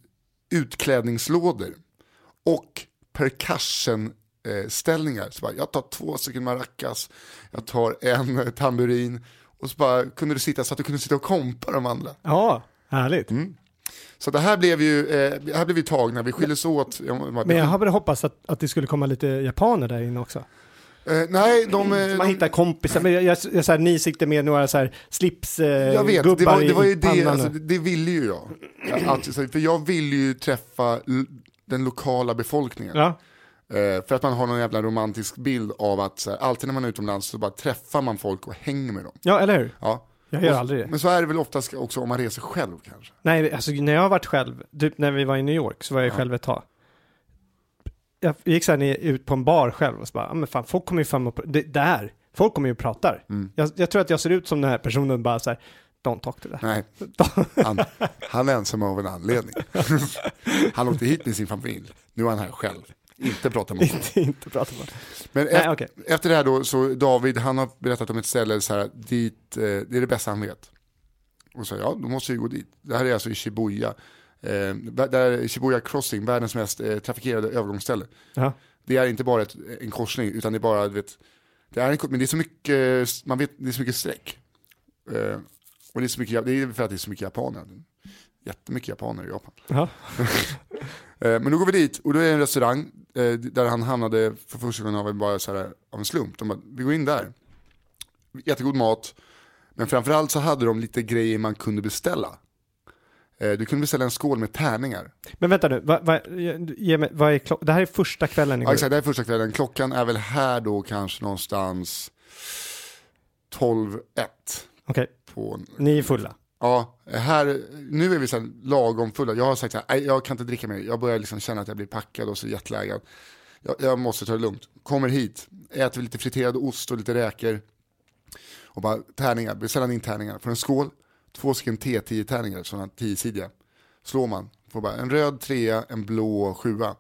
utklädningslådor och percussion ställningar. Så bara, jag tar två stycken maracas, jag tar en tamburin och så bara kunde du sitta så att du kunde sitta och kompa de andra. Ja, härligt. Mm. Så det här blev ju, eh, här blev ju tagna, vi skildes åt. Men jag hade hoppats att, att det skulle komma lite japaner där inne också. eh, nej, de... eh, Man de hittar kompisar, men jag, jag, jag så här, ni sitter med några så här slips eh, jag vet, det var, det var ju det, alltså, det, ville ju jag. Att, för jag ville ju träffa den lokala befolkningen. ja. Eh, för att man har någon jävla romantisk bild av att så här, alltid när man är utomlands så bara träffar man folk och hänger med dem. ja, eller hur? Ja. Jag gör Och- aldrig det. Men så är det väl oftast också om man reser själv kanske. Nej, alltså när jag har varit själv, typ när vi var i New York så var jag Ja. själv ett tag. Jag gick ner, ut på en bar själv och så bara, "Ja, men fan, folk kommer ju fram och, det, där, folk kommer ju och pratar. Mm. Jag, jag tror att jag ser ut som den här personen bara så här, don't talk to that. Nej, [laughs] han, han är ensam av en anledning. [laughs] han åkte hit med sin familj, nu är han här själv. Inte prata [laughs] med honom. inte, inte prata med. Men Nej, efter, okej. efter det här då, så David, han har berättat om ett ställe så här, dit, eh, det är det bästa han vet. Och så, ja, då måste vi gå dit. Det här är alltså i Shibuya. Eh, där är Shibuya Crossing, världens mest eh, trafikerade övergångsställe. Ja. Det är inte bara ett, en korsning, utan det är bara, du vet, det är en, men det är så mycket, man vet, det är så mycket streck. Eh, och det är så mycket, det är för att det är så mycket japaner. Jättemycket japaner i Japan. Ja. [laughs] Eh, Men då går vi dit och då är det en restaurang där han hamnade för första gången av en, bara så här, av en slump. De bara, vi går in där. Jättegod mat. Men framförallt så hade de lite grejer man kunde beställa. Eh, Du kunde beställa en skål med tärningar. Men vänta nu, vad, vad, ge mig, vad är klock- Det här är första kvällen Ja, exakt, det här är första kvällen. Klockan är väl här då kanske någonstans 12.01. Okej, På, ni är fulla ja, här, nu är vi så här lagom fulla. Jag har sagt så här, jag kan inte dricka mer. Jag börjar liksom känna att jag blir packad och så jetlaggad. Jag, jag måste ta det lugnt. Kommer hit, äter lite friterad ost och lite räkor. Och bara tärningar, beställer in tärningar. Får en skål, två stycken T10-tärningar, sådana tiosidiga. Slår man, får bara en röd trea, en blå sjua.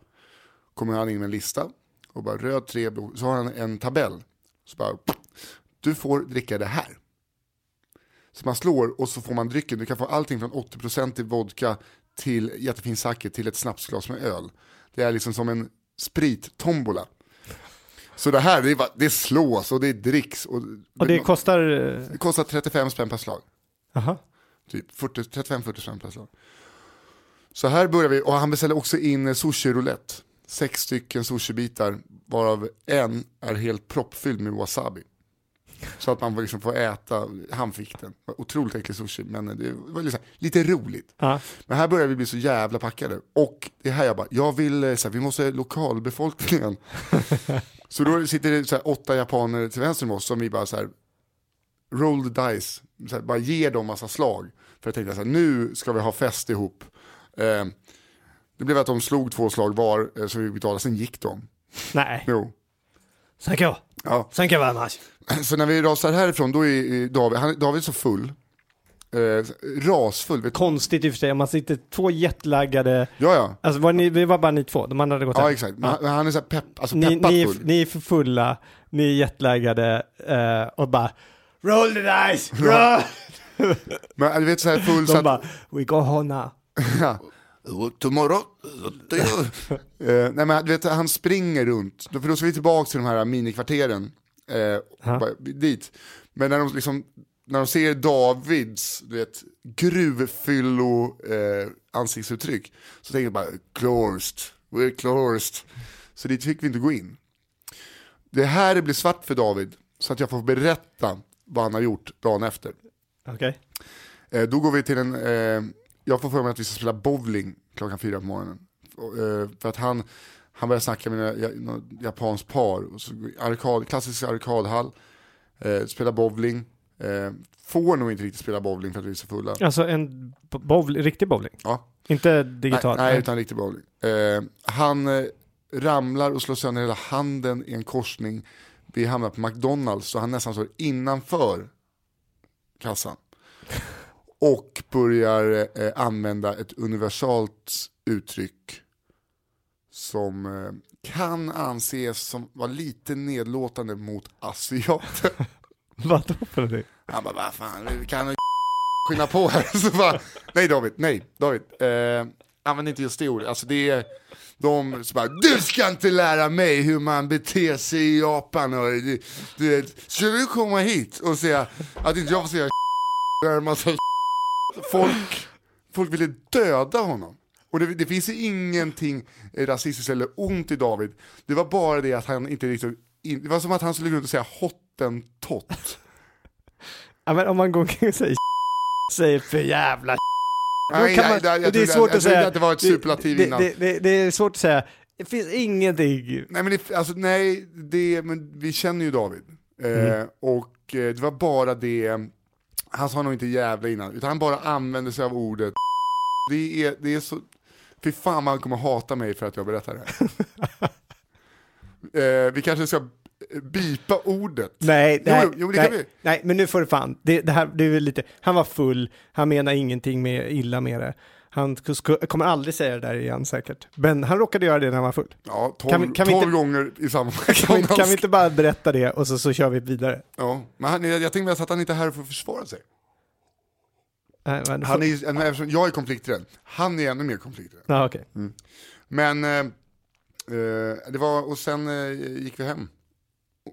Kommer han in med en lista. Och bara röd tre, blå. Så har han en tabell. Så bara, du får dricka det här. Så man slår och så får man drycken. Du kan få allting från 80% i vodka till jättefin sake till ett snapsglas med öl. Det är liksom som en sprittombola. Så det här, det, är det slås och det dricks. Och, Och det kostar... eh, det kostar 35 spänn per slag. Jaha. Typ 40 35-40 spänn per slag. Så här börjar vi, och han beställer också in sushi roulette. Sex stycken sushibitar, varav en är helt proppfylld med wasabi. Så att man liksom får äta, han fick den. Otroligt äcklig sushi, men det var liksom lite roligt. Ja. Men här börjar vi bli så jävla packade. Och det är här jag bara, jag vill, eh, så här, vi måste lokalbefolkningen. [laughs] så då sitter det så här, åtta japaner till vänster om oss som vi bara så här, roll the dice, så här, bara ger dem massa slag. För jag tänkte så här, nu ska vi ha fest ihop. Eh, det blev att de slog två slag var, eh, så vi betalade, sen gick de. Nej. Jo. Thank you. Ja. Thank you very much. Så när vi rasar härifrån, då är David, han, David är så full. Eh, rasfull. Konstigt i och för sig, om man sitter två jetlaggade, ja, ja. alltså var ni, vi var bara ni två, de andra hade gått Ja, hem. exakt. Han, men han är så här pepp, alltså Ni, ni, är- full. ni är för fulla, ni är jetlaggade eh, och bara Roll the dice! Roll! Men du vet så här full så De att... bara We go home now. [laughs] Ja. Tomorrow. [laughs] eh, nej men du vet, han springer runt. För då ska vi tillbaka till de här minikvarteren. Eh, Ja. bara, dit. Men när de, liksom, när de ser Davids du vet, gruvfyllo eh, ansiktsuttryck så tänker de bara closed, we're closed. Så dit fick vi inte gå in. Det här blir svart för David så att jag får berätta vad han har gjort dagen efter. Okej. Eh, då går vi till en, eh, jag får för mig att vi ska spela bowling klockan fyra på morgonen. Eh, för att han, han börjar snacka med något japanskt par, och så, arkad, klassisk arkadhall, eh, spela bowling. Eh, får nog inte riktigt spela bowling för att vi är så fulla. Alltså en bo- bowling, riktig bowling? Ja. Inte digital? Nej, nej, utan riktig bowling. Eh, han eh, ramlar och slår sönder hela handen i en korsning. Vi hamnar på McDonalds så han nästan står innanför kassan. Och börjar eh, använda ett universalt uttryck som eh, kan anses som var lite nedlåtande mot asiater. [laughs] Vadå för någonting? Han bara, vad fan, vi kan ju [laughs] skynda på här. [laughs] Så bara, nej David, nej David, eh, använd inte just det ordet. Alltså det är de som bara, du ska inte lära mig hur man beter sig i Japan. Och, du, du, ska du komma hit och säga att inte jag får säga massa folk, folk ville döda honom. Och det, det finns ingenting rasistiskt eller ont i David. Det var bara det att han inte riktigt, in, det var som att han skulle gå runt och säga hottentott. Ja, men om man går omkring och säger [laughs] säger för jävla [laughs] Nej, kan nej, man- nej, jag det är svårt jag att säga. att det var ett superlativ det, innan. Det, det, det är svårt att säga. Det finns ingenting. Nej, men det, alltså, nej, det, men vi känner ju David. Eh, och eh, det var bara det, han sa nog inte jävla innan, utan han bara använde sig av ordet det är, det är så, fy fan man kommer hata mig för att jag berättar det här. [laughs] eh, vi kanske ska bipa ordet. Nej, nej, jo, jo, nej, vi. nej, men nu får det fan. Det, det här, det är lite, han var full, han menar ingenting med illa med det. Han kommer aldrig säga det där igen säkert. Men han råkade göra det när han var full. Ja, 12, Kan vi- kan vi 12 inte- gånger i samma [laughs] Kan vi, kan vi inte bara berätta det och så, så kör vi vidare? Ja, men han, jag, jag tänkte att han inte är här för att försvara sig. Nej, men, Han är, men eftersom jag är konflikträdd, han är ännu mer konflikträdd. ja, okej. Men eh, eh, det var, och sen eh, gick vi hem.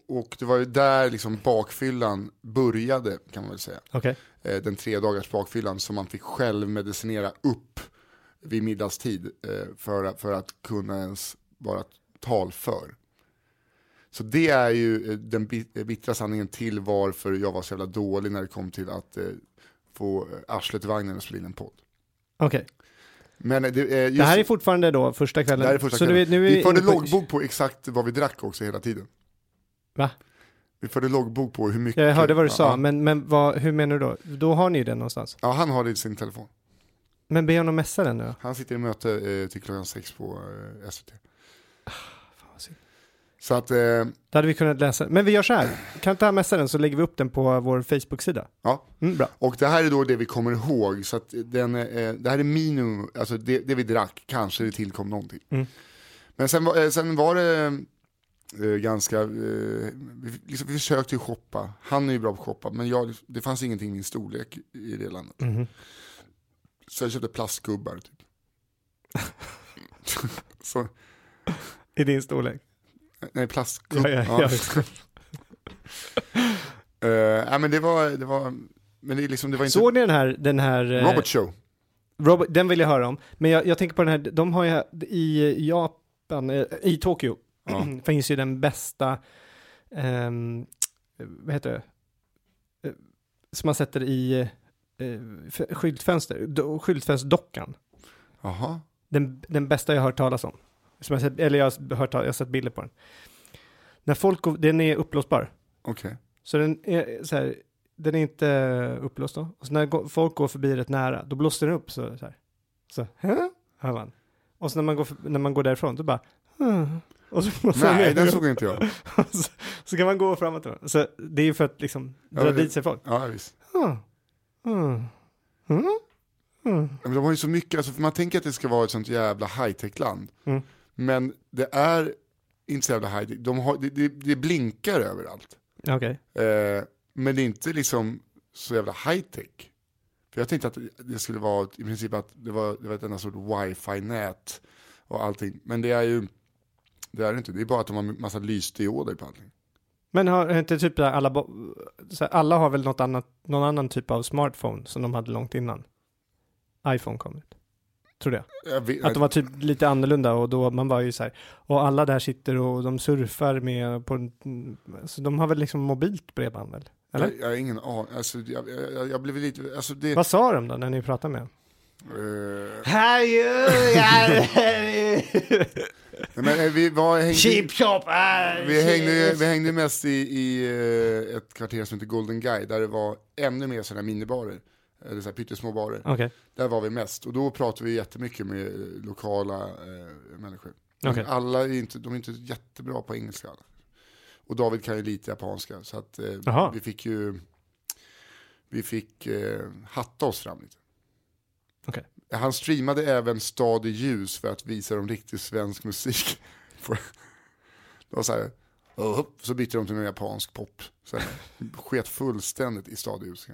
Och det var ju där liksom bakfyllan började kan man väl säga. Okej. Eh, den tre dagars bakfyllan som man fick själv medicinera upp vid middagstid eh, för, att- för att kunna ens vara talför. Så det är ju eh, den bit- bittra sanningen till varför jag var så jävla dålig när det kom till att få arslet i vagnen och spela in en podd. Okej. Men eh, det, Det här är fortfarande då första kvällen. det här är första så kvällen. Nu, är- nu är vi förde på- loggbok på exakt vad vi drack också hela tiden. Va? Vi förde loggbok på hur mycket. Jag hörde vad du sa, Ja, men, men vad, hur menar du då? Då har ni ju den någonstans. ja, han har det i sin telefon. Men be honom messa den nu då. Han sitter i möte eh, till klockan sex på eh, SVT. vad synd. Så att, eh, Då hade vi kunnat läsa. Men vi gör så här. Kan inte han messa den så lägger vi upp den på vår Facebook-sida. ja. Mm, bra. Och det här är då det vi kommer ihåg. Så att den, eh, det här är minimum, alltså det, det vi drack, kanske det tillkom någonting. Mm. Men sen, eh, sen var det ganska, eh, vi, liksom, vi försökte ju shoppa. Han är ju bra på att shoppa, men jag, det fanns ingenting i min storlek i det landet. Mhm. Så jag köpte plastgubbar typ. [laughs] så, I din storlek. nej plastgubbar. Ja, ja, ja. [laughs] Eh, nej men det var, det var, men det, liksom, det var inte Såg ni den här, den här eh, Robot Show. Robot, den vill jag höra om. Men jag, jag tänker på den här, de har ju i Japan, eh, i Tokyo, Ja. [clears throat] finns ju den bästa, ehm, vad heter det, Eh, som man sätter i eh, skyltfönster, do, skyltfönsterdockan. Jaha. Den, den bästa jag har hört talas om. Som jag sett, eller jag har, hört, jag har sett bilder på den. När folk, den är uppblåsbar. Okej. Så den är så här, den är inte upplåst då. Och så när folk går förbi rätt nära, då blåser den upp så, så här. Så, hör man. Och så när man går, när man går därifrån, då bara, "Huh." Så Nej, den såg inte jag. [laughs] så, så kan man gå framåt. då. Så det är ju för att liksom dra Ja, dit sig folk. Ja, visst. Huh. Hmm. Hmm. Hmm. Men de har ju så mycket, alltså, man tänker att det ska vara ett sånt jävla high-tech-land. Mm. Men det är inte så jävla high-tech. De har, det, det, det blinkar överallt. Okej. Eh, men det är inte liksom så jävla high-tech. För jag tänkte att det skulle vara i princip att det var, det var ett enda stort wifi-nät och allting. Men det är ju, det är det inte. Det är bara att de har massa lysdioder på allting. Men har inte typ alla, bo- så här, alla har väl något annat, någon annan typ av smartphone som de hade långt innan iPhone kom ut? Tror det. Jag vet, Att de var typ lite annorlunda och då man var ju så här, och alla där sitter och de surfar med på, så de har väl liksom mobilt bredband väl? Eller? jag, jag har ingen aning. Alltså, jag, jag, jag blev lite, alltså det... Vad sa de då när ni pratade med dem? Nej, [laughs] [laughs] men eh, vi var, hängde, Cheap shop! äh, Vi hängde, vi hängde mest i, i eh, ett kvarter som heter Golden Guy, där det var ännu mer sådana minibarer. Eller så här pyttesmå barer. Okej, Där var vi mest. Och då pratade vi jättemycket med eh, lokala eh, människor. Okej. Alla är inte, de är inte jättebra på engelska. Och David kan ju lite japanska. Så att, eh, vi fick ju vi fick eh, hatta oss fram lite. Okej. Han streamade även Stad i ljus för att visa dem riktig svensk musik. [laughs] det var så här, "Åh", så bytte de till en japansk pop. Så här, sket fullständigt i Stad i ljus.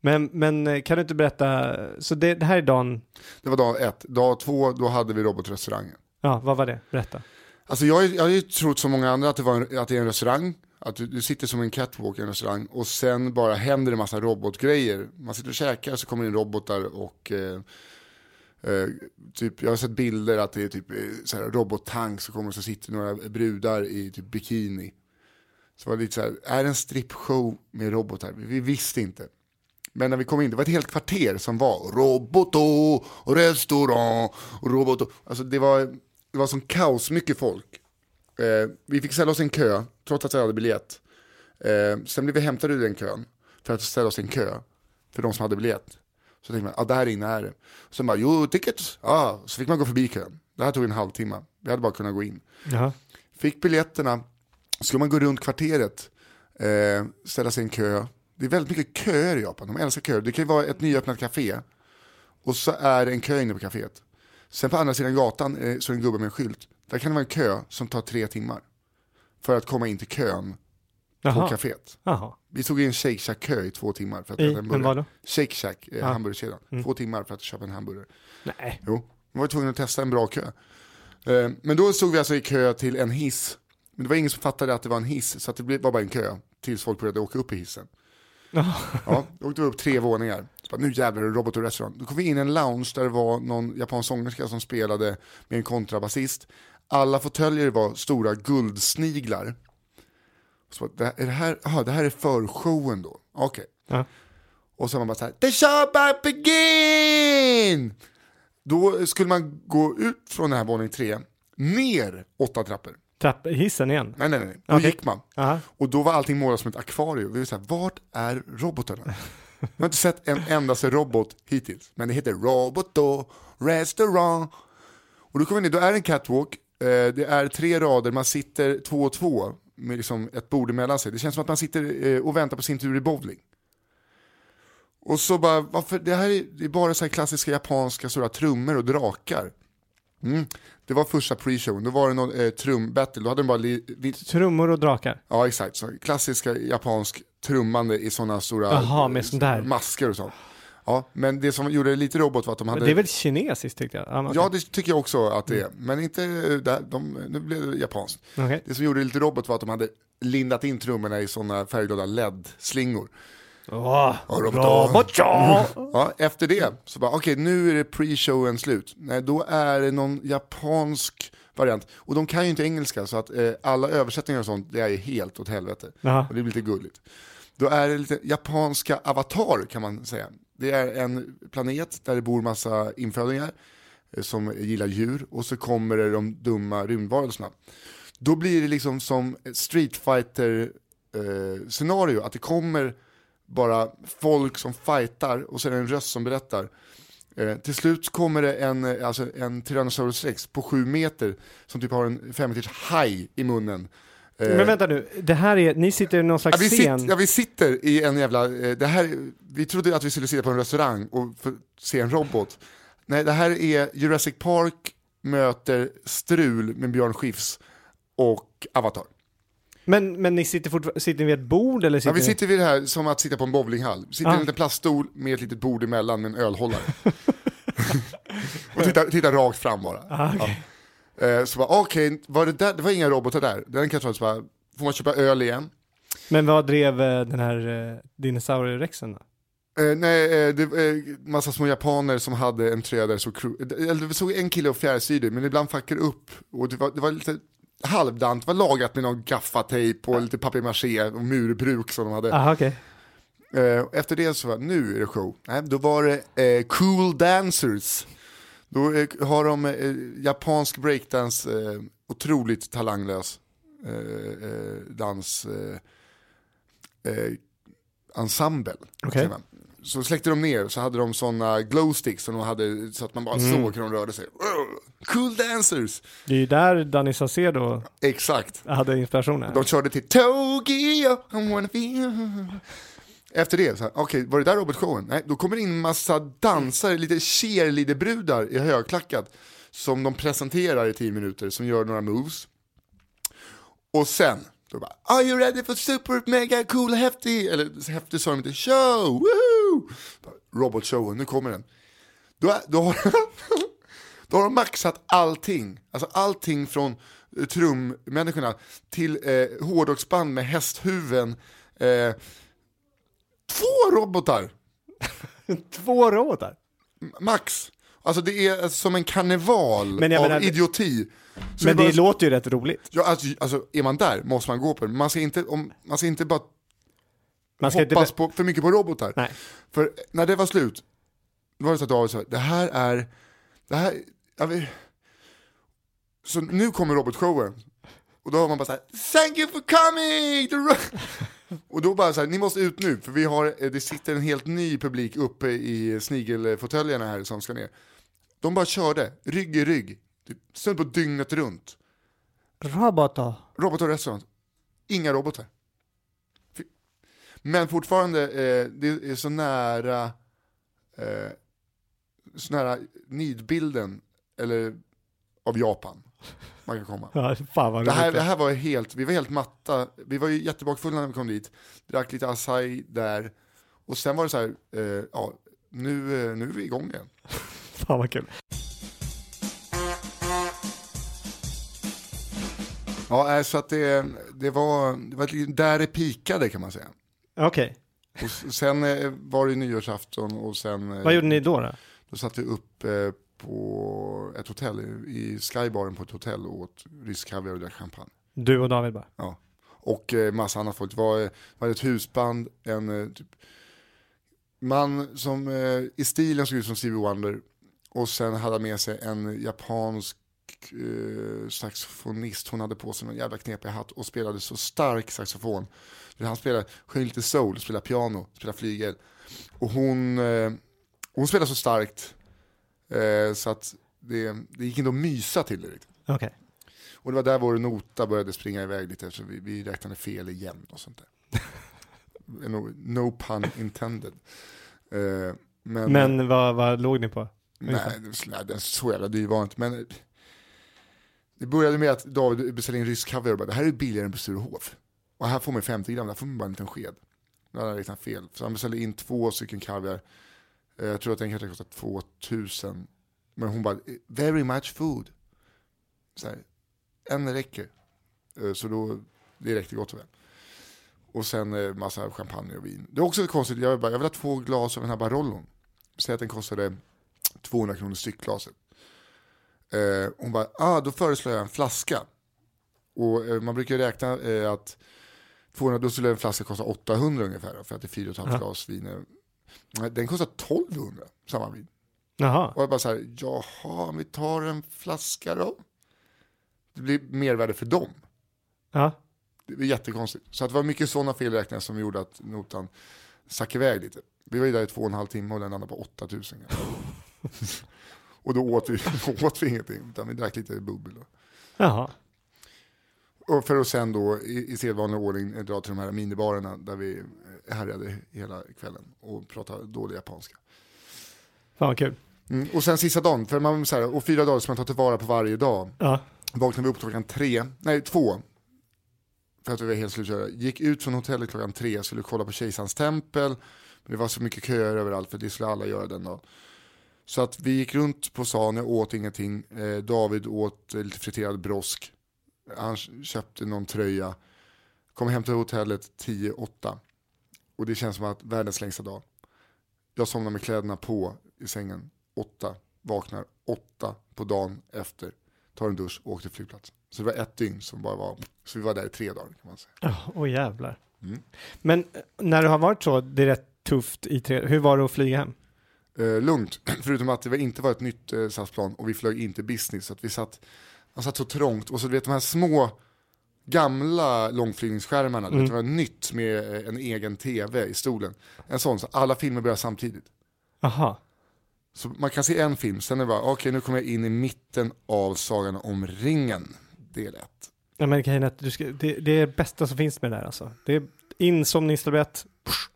Men, men eh, kan du inte berätta, så det, det här är dagen, Det var dag ett. Dag två, då hade vi robotrestaurangen. ja vad var det? Berätta. Alltså jag, jag har ju trott som många andra att det, var en, att det är en restaurang. Att du, du sitter som en catwalk i en restaurang och sen bara händer det massa robotgrejer. Man sitter och käkar så kommer det in robotar och eh, eh, typ, jag har sett bilder att det är typ eh, så här, robottank så kommer och så sitter några brudar i typ bikini. Så var det lite så här, är det en strippshow med robotar? Vi visste inte. Men när vi kom in, det var ett helt kvarter som var roboto, restaurang, roboto. Alltså det var, det var som kaos, mycket folk. Eh, vi fick ställa oss i en kö, trots att jag hade biljett. Eh, sen blev vi hämtade ur den kön, för att ställa oss i en kö, för de som hade biljett. Så tänkte man, ah, där inne är det. Sen bara, jo tickets, ja, ah. så fick man gå förbi kön. Det här tog en halvtimme, vi hade bara kunnat gå in. Jaha. Fick biljetterna, skulle man gå runt kvarteret, eh, ställa sig i en kö. Det är väldigt mycket köer i Japan, de älskar köer. Det kan ju vara ett nyöppnat café och så är det en kö inne på kaféet. Sen på andra sidan gatan eh, så är det en gubbe med en skylt. Där kan det vara en kö som tar tre timmar. För att komma in till kön på Jaha. kaféet. Jaha. Vi stod i en Shake Shack-kö i två timmar för att I, äta en burgare. Shake Shack, eh, Ja. hamburgerkedjan. Mm. Två timmar för att köpa en hamburgare. Nej. Jo, man var tvungen att testa en bra kö. Eh, men då stod vi alltså i kö till en hiss. Men det var ingen som fattade att det var en hiss, så det blev- var bara en kö. Tills folk började åka upp i hissen. Jaha. Ja, då åkte vi upp tre våningar. Bara, nu jävlar är det robot och restaurang. Då kom vi in i en lounge där det var någon japansk sångerska som spelade med en kontrabasist. Alla fåtöljer var stora guldsniglar. Så det, här- är det, här, aha, det här är förshowen då? Okej. Ja. Och så var man bara så här, the show about begin! Då skulle man gå ut från den här våning tre, ner åtta trappor. Trapp, hissen igen? Nej, nej, nej. Då Okej. gick man. Aha. Och då var allting målat som ett akvarium. Vi var så här, vart är robotarna? Jag har inte sett en endaste robot hittills. Men det heter Roboto Restaurant. Och då kommer ner, då är det en catwalk. Eh, Det är tre rader, man sitter två och två med liksom ett bord emellan sig. Det känns som att man sitter eh, och väntar på sin tur i bowling. Och så bara, varför, det här är, det är bara så här klassiska japanska stora trummor och drakar. Mm. Det var första pre-showen, då var det någon eh, trumbattle, då hade de bara li, Trummor och drakar? Ja exakt, så klassiska japansk trummande i sådana stora Jaha, med sånt där. masker och sånt. Ja, men det som gjorde det lite robot var att de hade... Men det är väl kinesiskt tyckte jag? Ja, men Ja, det tycker jag också att det är. Men inte, eh, där, de, nu blev det japanskt. Okej. Det som gjorde det lite robot var att de hade lindat in trummorna i sådana färgglada LED-slingor. Åh, Ja, robot. robot, ja. [laughs] Ja, efter det så bara, okej nu är det pre-showen slut. Nej, då är det någon japansk variant. Och de kan ju inte engelska så att eh, alla översättningar och sånt, det är ju helt åt helvete. Jaha. Och det blir lite gulligt. Då är det lite japanska avatar kan man säga. Det är en planet där det bor massa infödingar eh, som gillar djur och så kommer det de dumma rymdvarelserna. Då blir det liksom som ett Street Fighter eh, scenario att det kommer bara folk som fightar och så är det en röst som berättar. Eh, till slut kommer det en, eh, alltså en Tyrannosaurus rex på sju meter som typ har en fem meters haj i munnen. Eh, Men vänta nu, det här är, ni sitter i någon Ja, slags vi, scen? sitter, ja, vi sitter i en jävla, eh, det här, vi trodde att vi skulle sitta på en restaurang och se en robot. Nej, det här är Jurassic Park möter strul med Björn Skifs och Avatar. Men, men ni sitter sitter ni vid ett bord eller sitter Ja, vi sitter vid det här som att sitta på en bowlinghall. Sitter i Ah. en liten plaststol med ett litet bord emellan med en ölhållare. [laughs] [laughs] och tittar, tittar rakt fram bara. Ah, okej. Ja. Eh, Så bara, okej, var det, där, det var inga robotar där. Den kan ta, så bara, får man köpa öl igen? Men vad drev eh, den här eh, dinosaurierexen då? Eh, nej, eh, det var eh, massa små japaner som hade en tröja där eh, eller det såg en kille och fjärrstyrde, men ibland fuckade upp. Och det var, det var lite halvdant, det var lagat med någon gaffatejp och lite papier-maché och murbruk som de hade. Aha, okej. Eh, efter det så var nu är det show. Nej, då var det eh, cool dancers. Då har de eh, japansk breakdance, eh, otroligt talanglös eh, eh, dans eh, eh, ensemble. Man. Så släckte de ner så hade de sådana glow sticks som de hade så att man bara Mm. såg hur de rörde sig. Cool dancers! Det är ju där Danny Saucedo Exakt. hade inspirationen. De körde till Tokyo, I wanna feel efter det, okej, okay, var det där robotshowen? Nej, då kommer det in massa dansare, lite cheerleaderbrudar i högklackat som de presenterar i tio minuter, som gör några moves. Och sen, då bara, are you ready for super mega cool häftig, eller häftig sa de inte, show, woohoo! Robotshowen, nu kommer den. Då, då, har, [laughs] då har de maxat allting, alltså allting från eh, trummänniskorna till eh, hårdrocksband med hästhuven, eh, två robotar, [laughs] Två robotar. max. Alltså det är som en karneval Men av menar- idioti. Så Men bara- det låter ju rätt roligt. Ja, alltså, alltså, är man där måste man gå på det. Man ska inte, om, man ska inte bara Man ska hoppas inte... på, för mycket på robotar. Nej. För när det var slut, då var det så att David sa, det här är, det här, vet, så nu kommer robotshowen. Och då har man bara såhär, thank you for coming! The ro-" och då bara såhär, ni måste ut nu, för vi har, eh, det sitter en helt ny publik uppe i snigelfåtöljerna här som ska ner. De bara körde, rygg i rygg, typ, snudd på dygnet runt. Robotar. Robotar och restaurang. Inga robotar. Men fortfarande, eh, det är så nära, eh, så nära nidbilden, eller av Japan, man kan komma. Ja, fan vad Det här, det här var helt, vi var helt matta, vi var ju jättebakfulla när vi kom dit, drack lite Asahi där, och sen var det så här, eh, ja, nu, eh, nu är vi igång igen. [laughs] Fan vad kul. Ja, eh, så att det, det var, det var där det pikade kan man säga. Okej. Och s- sen eh, var det nyårsafton och sen Vad gjorde ni då? då? då satt vi upp på ett hotell, i- skybaren på ett hotell och åt rysk kaviar och drack champagne. Du och David bara? Ja. Och eh, massa annat folk. Det var, eh, var ett husband, en eh, typ, man som eh, i stilen såg ut som Stevie Wonder och sen hade han med sig en japansk eh, saxofonist. Hon hade på sig en jävla knepig hatt och spelade så stark saxofon. Han spelade, sjöng lite soul, spelade piano, spelade flygel. Och hon, eh, hon spelade så starkt eh, så att det, det gick inte att mysa till det riktigt. Okej. Och det var där vår nota började springa iväg lite, så vi, vi räknade fel igen och sånt där. [laughs] no, no pun intended. Eh, men, Men vad, vad låg ni på? nej, det- nej, den så jävla dyr var inte. Men det började med att David beställde in rysk kaviar och bara, det här är billigare än på Sturehof. Och här får man 50 gram, där får man bara en liten sked. Då hade han räknat fel. Så han beställde in två stycken kaviar. Eh, Jag tror att den kanske kostade 2000. Men hon bara, very much food. Så här, en räcker. Eh, Så då, det räckte gott och väl. Och sen eh, massa champagne och vin. Det är också konstigt, jag, bara, jag vill ha två glas av den här Barollon. Säg att den kostade 200 kronor styckglaset. Hon bara, ah, då föreslår jag en flaska. Och man brukar räkna att 200, då skulle en flaska kosta 800 ungefär, för att det är 4,5 Ja. glas vin. Den kostar 1200, samma vin. Jaha. Och jag bara så här, jaha, vi tar en flaska då. Det blir mervärde för dem. Ja. Det var jättekonstigt. Så att det var mycket sådana felräkningar som gjorde att notan stack iväg lite. Vi var ju där i två och en halv timme och den landade på 8000. [laughs] och då åt vi, [laughs] åt vi ingenting, utan vi drack lite bubbel. då. Jaha. Och för att sen då i, i sedvanlig ordning dra till de här minibarerna där vi härjade hela kvällen och pratade dålig japanska. Fan vad kul. Mm. Och sen sista dagen, för man så här, och fyra dagar ska man ta tillvara på varje dag. Ja. Vaknade vi upp klockan tre, nej två. För att vi var helt slutkörda. Gick ut från hotellet klockan tre, skulle kolla på kejsarens tempel. Men det var så mycket köer överallt för det skulle alla göra den dagen. Så att vi gick runt på stan, jag åt ingenting. Eh, David åt eh, lite friterad brosk. Han köpte någon tröja. Kom hem till hotellet 10-8. Och det känns som att världens längsta dag. Jag somnar med kläderna på i sängen 8. Vaknar 8 på dagen efter tar en dusch och åker till flygplatsen. Så det var ett dygn som bara var, så vi var där i tre dagar kan man säga. Åh oh, jävlar. Mm. Men eh, när det har varit så, det är rätt tufft i tre, hur var det att flyga hem? Eh, lugnt, [clears throat] förutom att det inte var ett nytt eh, SAS-plan och vi flög inte business. Så att vi satt, man satt så trångt och så du vet de här små gamla långflygningsskärmarna, du vet, det var nytt med eh, en egen tv i stolen. En sån, så alla filmer börjar samtidigt. Aha. Så man kan se en film, sen är det bara, okej nu kommer jag in i mitten av Sagan om ringen, del 1. Ja, men grejen är att du ska, det, det är det bästa som finns med det där alltså. Det är insomningstablett,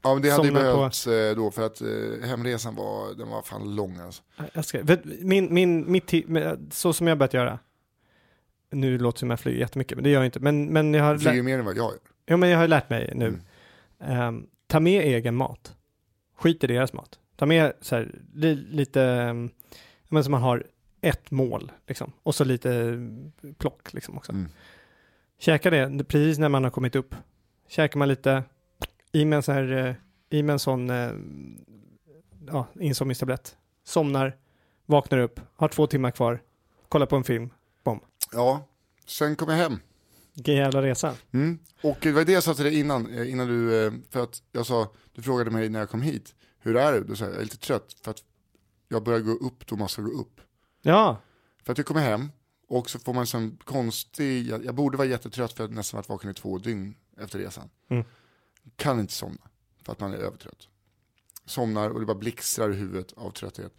Ja, men det hade ju Somnar på- behövts eh, då för att eh, hemresan var, den var fan lång alltså. Jag ska, min, min, mitt, så som jag börjat göra. Nu låter det som jag flyger jättemycket, men det gör jag inte. Men, men jag har, flyger mer än vad jag gör. ja, men jag har lärt mig nu. Mm. Ehm, ta med egen mat. Skit i deras mat. Ta med så här, li, lite, um, men som man har ett mål liksom. Och så lite plock liksom också. Mm. Käka det precis när man har kommit upp. Käkar man lite, i med en sån här, eh, i med en sån, eh, ja, insomningstablett. Somnar, vaknar upp, har två timmar kvar, kollar på en film. Ja, sen kom jag hem. Vilken jävla resa. Mm. Och det var det jag sa till dig innan, eh, innan du, eh, för att jag sa, du frågade mig när jag kom hit, hur är det? Då sa jag, jag är lite trött för att jag börjar gå upp, då måste jag gå upp. Ja, För att jag kommer hem och så får man en konstig, jag, jag borde vara jättetrött för att jag nästan varit vaken i två dygn efter resan. Mm. Kan inte somna för att man är övertrött. Somnar och det bara blixtrar i huvudet av trötthet.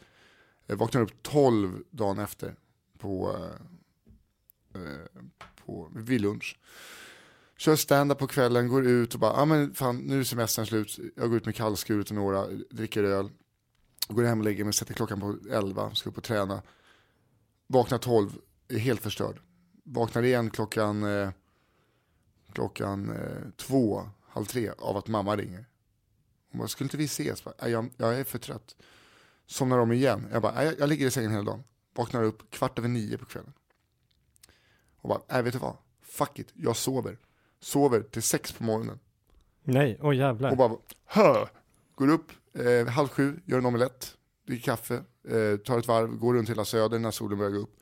Jag vaknar upp 12 dagen efter på, eh, på vid lunch. Kör stand-up på kvällen, går ut och bara, ja ah, men fan nu är semestern slut. Jag går ut med kallskuret och några, dricker öl. Går hem och lägger mig, sätter klockan på 11, ska upp och träna. Vaknar 12, är helt förstörd. Vaknar igen klockan, eh, klockan eh, två, halv tre av att mamma ringer. Hon bara, skulle inte vi ses? Jag, bara, jag, jag är för trött. Somnar om igen. Jag bara, jag, jag ligger i sängen hela dagen. Vaknar upp kvart över nio på kvällen. Och bara, nej vet du vad? Fuck it, jag sover. Sover till sex på morgonen. nej, oj jävlar. Och bara, hö! Går upp eh, halv sju, gör en omelett, dricker kaffe, eh, tar ett varv, går runt hela söder när solen börjar gå upp.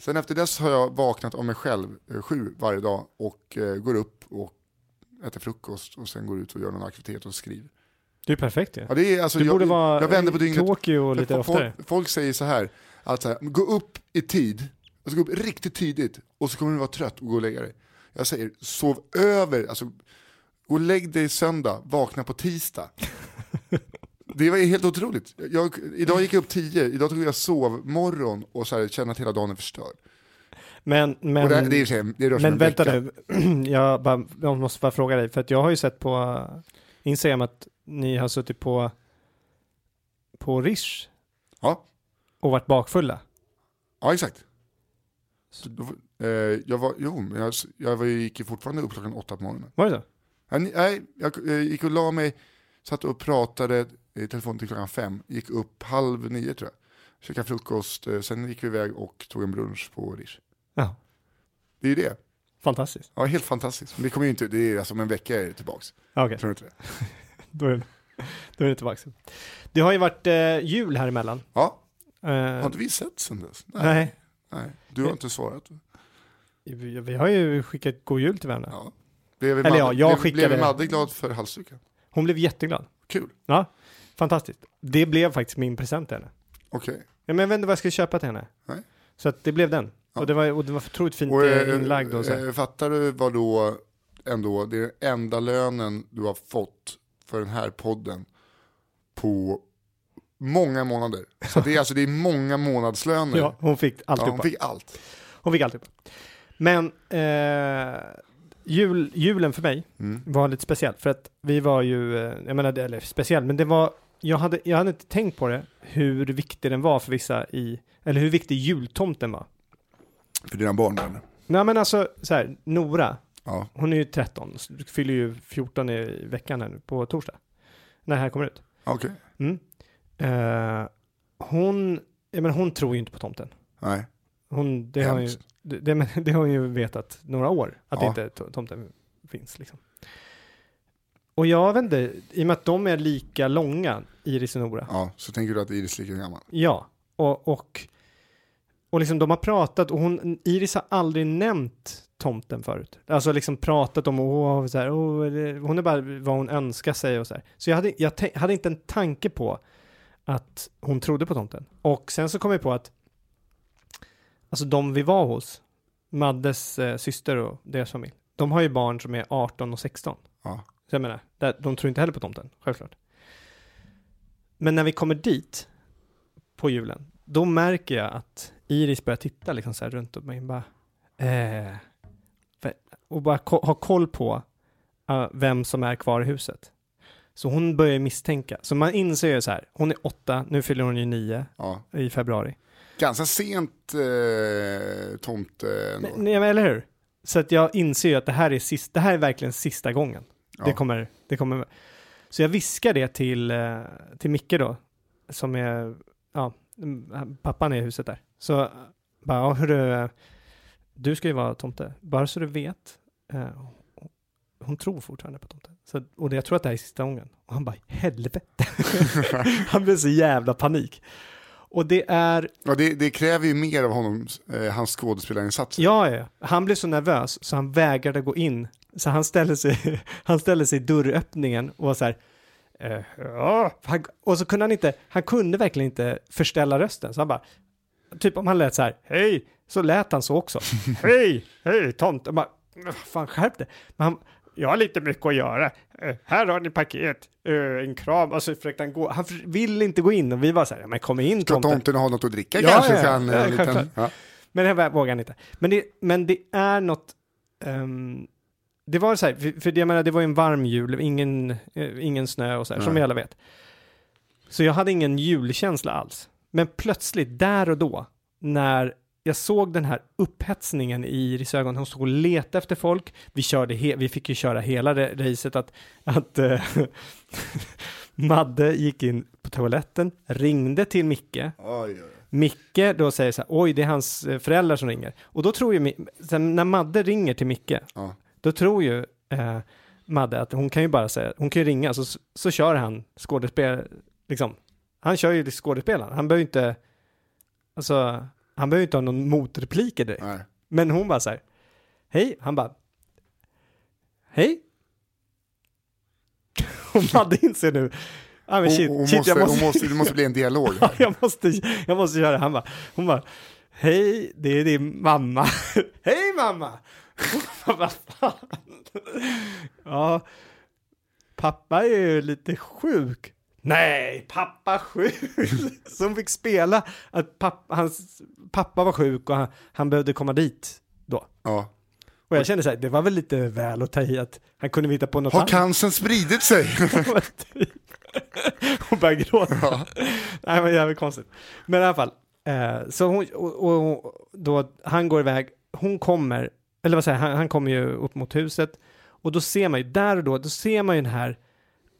Sen efter dess har jag vaknat av mig själv eh, sju varje dag och eh, går upp och äter frukost och sen går ut och gör någon aktivitet och skriver. Det är perfekt ju. Ja, det är, alltså, Du jag, borde vara jag vänder på dygnet. Tokyo lite Folk- oftare. Folk säger så här, att så här, gå upp i tid, alltså gå upp riktigt tidigt och så kommer du vara trött och gå och lägga dig. Jag säger, sov över, alltså gå och lägg dig söndag, vakna på tisdag. [laughs] Det var helt otroligt. Jag, idag gick jag upp tio, idag tog jag sovmorgon och så här, kände att hela dagen är förstörd. Men, men, det, det, är, det rör sig men en vänta nu, [clears throat] jag, bara, jag måste bara fråga dig, för att jag har ju sett på Instagram att ni har suttit på, på Rish Ja, och varit bakfulla. ja exakt. Då, eh, jag var, jo, men jag, jag var, gick ju fortfarande upp klockan åtta på morgonen. Var det så? Nej, Nej, jag eh, gick och la mig, satt och pratade i telefon till klockan fem, gick upp halv nio tror jag. Käkade frukost, eh, sen gick vi iväg och tog en brunch på Rish. Ja, Det är ju det. fantastiskt. Ja, helt fantastiskt. Men det kommer ju inte, det är alltså om en vecka är det tillbaks. Okej, Tror du inte det? då, [laughs] är, då är det tillbaka. Det har ju varit eh, jul här emellan. Ja, Eh, har inte vi sett sen dess? nej, Nej, du har inte svarat. vi, har ju skickat god jul till varandra. Ja. Blev, Eller ja, Madde, jag blev, skickade- blev Madde glad för halsduken? Hon blev jätteglad. Kul, Ja, fantastiskt. Det blev faktiskt min present till henne. okej. Ja, men jag vet inte vad jag skulle köpa till henne. Nej. Så att det blev den. Ja. Och, det var, och det var otroligt fint Och, eh, eh, inlagd och så. här. eh, fattar du vad då ändå, det är enda lönen du har fått för den här podden på många månader. Så det är alltså det är många månadslöner. Ja, hon fick Ja, alltihopa. hon fick allt. Hon fick alltihopa. Men eh, jul, julen för mig Mm. var lite speciellt för att vi var ju, eh, jag menar, eller speciell, men det var, jag hade, jag hade inte tänkt på det, hur viktig den var för vissa i, eller hur viktig jultomten var. För dina barn eller? Nej men alltså, så här, Nora, Ja. hon är ju 13, så du fyller ju 14 i veckan här nu, på torsdag. När det här kommer ut. Okej, Mm. Eh, hon, jag menar, hon tror ju inte på tomten. nej. Hon, det, har hon ju, Hemskt. det, det, men [laughs] det har hon ju vetat några år, att Ja. inte to- tomten finns. Liksom. Och jag vet inte, i och med att de är lika långa, Iris och Nora. Ja, så tänker du att Iris är lika gammal? Ja, och, och, och liksom de har pratat och hon, Iris har aldrig nämnt tomten förut. Alltså liksom pratat om, åh, så här, åh, det- hon är bara vad hon önskar sig och så här. Så jag hade, jag tän- hade inte en tanke på att hon trodde på tomten. Och sen så kom jag på att, alltså de vi var hos, Maddes eh, syster och deras familj, de har ju barn som är 18 och 16. Ja. Så jag menar, där, de tror inte heller på tomten, självklart. Men när vi kommer dit på julen, då märker jag att Iris börjar titta liksom så här runt om mig bara, eh, och bara ko- ha koll på eh, vem som är kvar i huset. Så hon börjar misstänka. Så man inser ju så här, hon är åtta, nu fyller hon ju nio Ja. i februari. Ganska sent eh, tomte ändå. Nej, men eller hur? Så att jag inser ju att det här är, sist, det här är verkligen sista gången. Ja. Det, kommer, det kommer. Så jag viskar det till, eh, till Micke då, som är, ja, pappan är i huset där. Så bara, ja, hörru, eh, du ska ju vara tomte, bara så du vet. Hon tror fortfarande på tomten. Så, och det, jag tror att det här är sista gången. Och han bara, helvete. [laughs] han blev så jävla panik. Och det är, Ja, det, det kräver ju mer av honom, eh, hans skådespelarinsatser. Ja, ja, han blev så nervös så han vägrade gå in. Så han ställde sig, [laughs] han ställde sig i dörröppningen och var så här, eh, ja. Han, och så kunde han inte, han kunde verkligen inte förställa rösten. Så han bara, typ om han lät så här, hej, så lät han så också. [laughs] hej, hej, tomt. Och bara, fan skärp dig. Men han, jag har lite mycket att göra. Eh, här har ni paket, eh, en kram. Och så försökte han gå, han ville inte gå in och vi var så här, men kom in Ska tomten. tomten ha något att dricka Ja, kanske? ja, kan, ja, en liten, ja. Men det vågar han inte. Men det, men det är något... ehm, det var så här, för, för det, jag menar, det var en varm jul, ingen, eh, ingen snö och så här, som Nej. vi alla vet. Så jag hade ingen julkänsla alls. Men plötsligt, där och då, när jag såg den här upphetsningen i Iris ögon, hon stod och letade efter folk, vi, körde vi fick ju köra hela racet att, att eh, [laughs] Madde gick in på toaletten, ringde till Micke, Oj, oj. Micke då säger så här, oj det är hans eh, föräldrar som ringer. Och då tror ju, sen när Madde ringer till Micke, Ja. då tror ju eh, Madde att hon kan ju bara säga, hon kan ju ringa, så, så kör han skådespel, liksom. Han kör ju skådespelaren, han behöver inte, alltså, han behöver inte ha någon motrepliker direkt. Nej. Men hon bara så här, hej, han bara, hej. [laughs] Och Madde inser nu, ah, men Hon, shit, hon, shit, måste, jag måste, hon måste, det måste bli en dialog Ja, här. [laughs] jag måste, jag måste göra det. Han bara, hon bara, hej, det är din mamma. [laughs] hej mamma! Hon Vad fan? ja, pappa är ju lite sjuk. Nej, pappa sjuk. [laughs] Hon fick spela att pappa, hans pappa var sjuk och han, han behövde komma dit då. Ja. Och jag kände så här, det var väl lite väl att ta i att han kunde hitta på något Har annat. cancern spridit sig? [laughs] Hon började gråta. Nej men jävligt konstigt. Men i alla fall. Eh, så hon, och, och, och då, han går iväg, hon kommer, eller vad säger jag, han, han kommer ju upp mot huset. Och då ser man ju, där och då, då ser man ju den här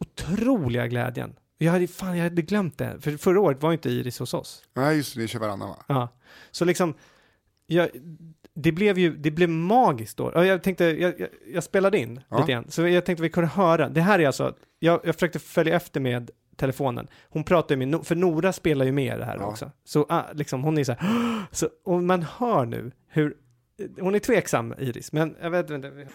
otroliga glädjen. Jag hade, fan, jag hade glömt det. För förra året var inte Iris hos oss. Nej, just det, ni kör varannan va? Ja. Så liksom, jag, det blev ju, det blev magiskt då. Jag tänkte, jag, jag, jag spelade in Ja. lite grann, så jag tänkte vi kunde höra. Det här är alltså, jag, jag försökte följa efter med telefonen. Hon pratar ju med, för Nora spelar ju med det här Ja. också. Så ah, liksom, hon är så här, [gasps] så, och man hör nu hur, hon är tveksam Iris, men jag vet inte.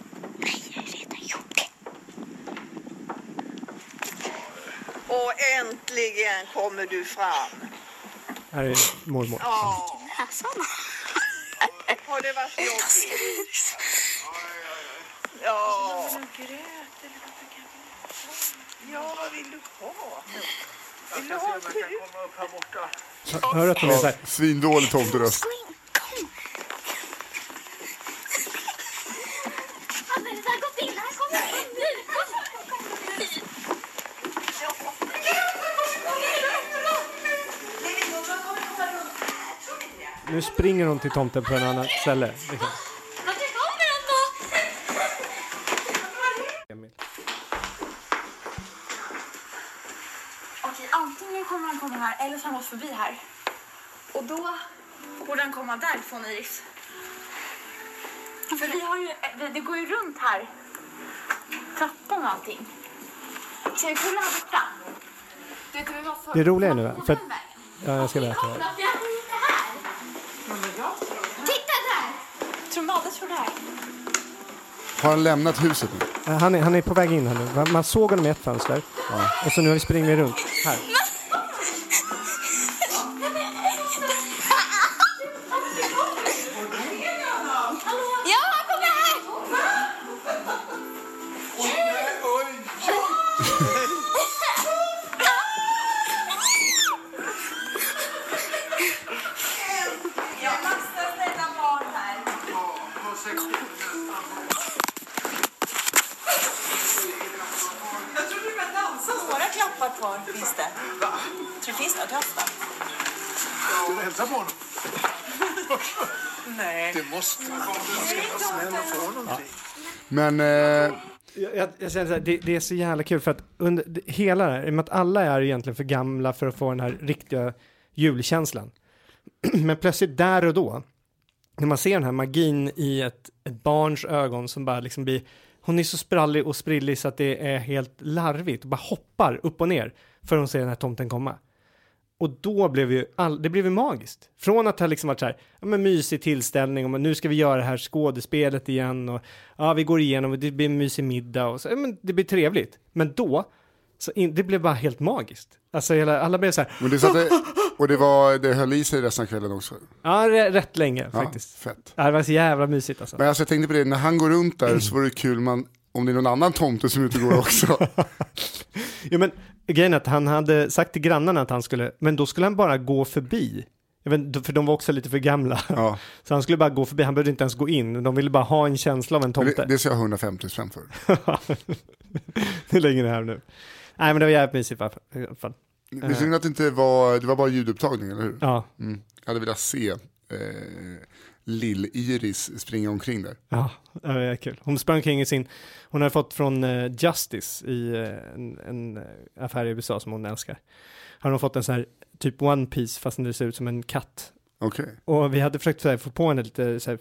Och äntligen kommer du fram. Här är mormor. Ja. Har det varit jobbigt? Ja. Ja, vad vill du ha? Vill du ha krut? Hör att hon är så här, Svindålig tomteröst. Nu springer hon till tomten på en annan ställe. Liksom. Okej, antingen kommer han komma här eller så har han gått förbi här. Och då borde han komma därifrån Iris. För vi har ju, det, det går ju runt här. Trappan och allting. Ska vi kolla här borta? Det roliga är nu, för. Ja, jag ska berätta. Kolla, för jag har inte här. Titta där! Tror Madde tror det här. Har han lämnat huset nu? Eh, Han är, han är på väg in här nu. Man- såg honom i ett fönster. Och så nu springer vi runt. Här. Jag, känner så här, det, det är så jävla kul för att under det, hela det här, i och med att alla är egentligen för gamla för att få den här riktiga julkänslan. [clears throat] Men plötsligt där och då, när man ser den här magin i ett, ett barns ögon som bara liksom blir, hon är så sprallig och sprillig så att det är helt larvigt och bara hoppar upp och ner för att hon ser den här tomten komma. Och då blev ju all, det blev ju magiskt. Från att ha liksom varit så här, ja men mysig tillställning och nu ska vi göra det här skådespelet igen och ja vi går igenom och det blir en mysig middag och så, ja, men det blir trevligt. Men då, så in, det blev bara helt magiskt. Alltså hela, alla blev så här, men det satte, och det, var, det höll i sig resten av kvällen också. ja rätt länge Ja, faktiskt. fett. Ja, det var så jävla mysigt alltså. Men alltså, jag tänkte på det, när han går runt där så var det kul man, om det är någon annan tomte som är ute och går också. [laughs] Jo men grejen är att han hade sagt till grannarna att han skulle, men då skulle han bara gå förbi. Vet, för de var också lite för gamla. Ja. [laughs] Så han skulle bara gå förbi, han behövde inte ens gå in. De ville bara ha en känsla av en Men tomte. det, det ser jag 150 spänn för. Hur länge är det här nu? Nej men det var jävligt mysigt i alla fall- i alla fall. Det är synd att det inte var, det var bara ljudupptagning, eller hur? Ja, Mm. Jag hade velat se eh, Lill-Iris springa omkring där. ja, det var kul. Hon sprang kring i sin, hon hade fått från eh, Justice i eh, en, en eh, affär i USA som hon älskar. Har hon fått en sån här typ One Piece fast det ser ut som en katt. Okej. Och vi hade försökt här, få på henne lite så här,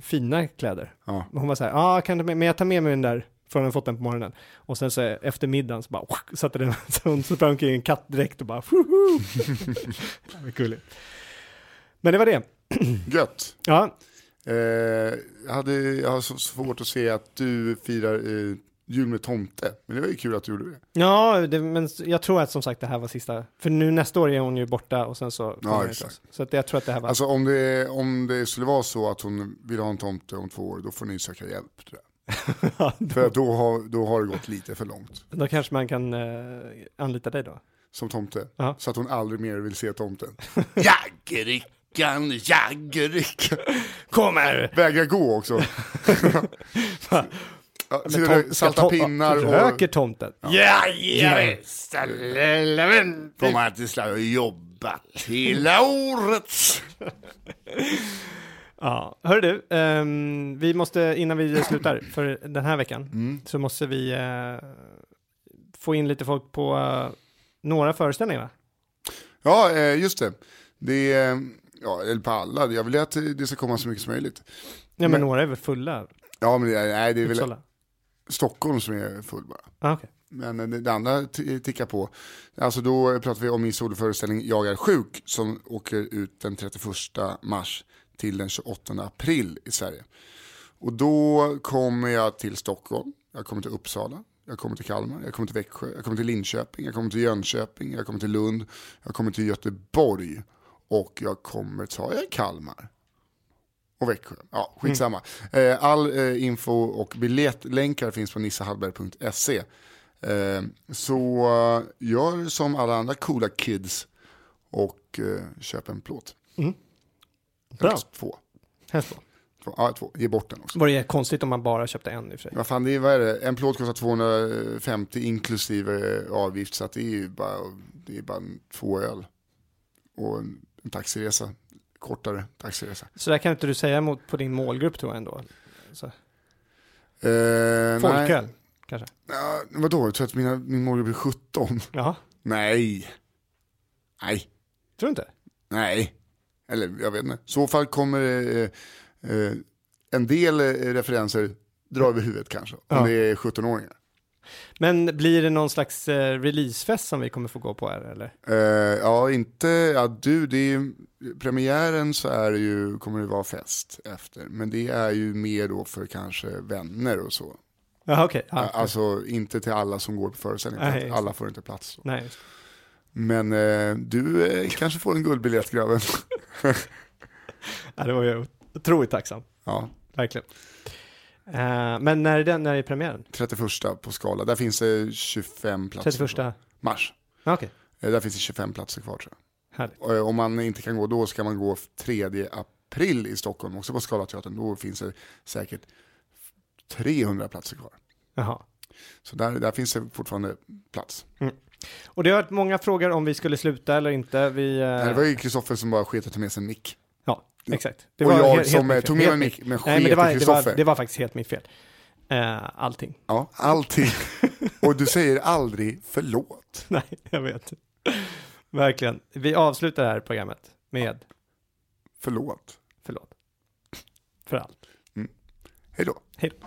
fina kläder. Ja. Och hon var så här, ja, kan du, med- men jag tar med mig den där, för hon hade fått den på morgonen. Och sen så efter middagen så bara, satte den, [laughs] så hon sprang omkring i en kattdräkt och bara! [laughs] Det var gulligt. Men det var det. [clears throat] Gött. Ja, Eh, jag, hade, jag har så svårt att se att du firar eh, jul med tomte. Men det var ju kul att du gjorde det. ja det, men jag tror att som sagt det här var sista, för nu nästa år är hon ju borta och sen så det exakt. Så att jag tror att det här var, Alltså om det, om det skulle vara så att hon vill ha en tomte om två år, då får ni söka hjälp. Tror jag. [laughs] Ja, För då har, då har det gått lite för långt. då kanske man kan eh, anlita dig då. Som tomte. Ja. Så att hon aldrig mer vill se tomten. [laughs] Jaggerickan, jaggerickan. Kommer! Vägrar gå också. [laughs] ja, tom- salta pinnar och... Röker tomten? Ja, visst. Kommer alltid slå och jobba hela året. Ja, hör du, ehm, vi måste innan vi slutar för den här veckan Mm. så måste vi eh, få in lite folk på eh, några föreställningar. Ja, eh, just det. Det är, ja, eller på alla. Jag vill ju att det ska komma så mycket som möjligt. Ja, men, Men- några är väl fulla? Ja, men det nej, det är väl Uppsala? Stockholm som är full bara. Ah, okej. Men eh, det, det andra tickar på. Alltså då pratar vi om min soloföreställning Jag är sjuk som åker ut den 31 mars till den 28 april i Sverige. Och då kommer jag till Stockholm, jag kommer till Uppsala, jag kommer till Kalmar, jag kommer till Växjö, jag kommer till Linköping, jag kommer till Jönköping, jag kommer till Lund, jag kommer till Göteborg och jag kommer, jag Kalmar? Och Växjö. Ja, skitsamma. Eh, All eh, info och biljettlänkar finns på nissahallberg.se. Eh, Så gör som alla andra coola kids och köp en plåt. Bra. Helst två. Helst två. Ja, två. Ge bort den också. Var det konstigt om man bara köpte en i och för sig? Vad fan, det är, vad är det? En plåt kostar 250 inklusive avgift så det är ju bara, det är bara två öl. Och en, en taxiresa, kortare taxiresa. Så där kan inte du säga mot, på din målgrupp tror jag ändå. Så. Eh, nej. Folköl, kanske? Ja, vadå, jag tror att mina, min målgrupp är 17. Ja, Nej. Nej. tror du inte? Nej, eller jag vet inte. I så fall kommer eh, eh, en del eh, referenser dra över huvudet kanske. Om Ja. det är 17-åringar. Men blir det någon slags eh, releasefest som vi kommer få gå på här eller? Eh, ja, inte, ja du, det är ju, premiären så är det ju, kommer det vara fest efter. Men det är ju mer då för kanske vänner och så. Ja, okej. Ja, Alltså inte till alla som går på föreställningen, för just alla får inte plats. Så. Nej. Men eh, du eh, kanske får en guldbiljett grabben. [laughs] ja, det var jag otroligt tacksam. ja, Verkligen. Eh, men när är, den, när är premiären? 31 på Skala, där finns det 25 platser. 31? kvar. Mars. Ja, Okej, Eh, Där finns det 25 platser kvar tror jag. härligt. Eh, Om man inte kan gå då ska man gå 3 april i Stockholm, också på Scalateatern. Då finns det säkert 300 platser kvar. Jaha. Så där, där finns det fortfarande plats. Och det har varit många frågor om vi skulle sluta eller inte. Vi, eh, det var ju Kristoffer som bara sket att ta med sig en mick. Ja, exakt. Det Och jag helt- helt som, fel. tog med Helt mig mick, men Nej, men det var, det, var, Kristoffer. var faktiskt helt mitt fel. Eh, allting. Ja, allting. [laughs] Och du säger aldrig förlåt. Nej, jag vet. Verkligen. Vi avslutar det här programmet med Förlåt. förlåt. För allt. Hej då. Hej då.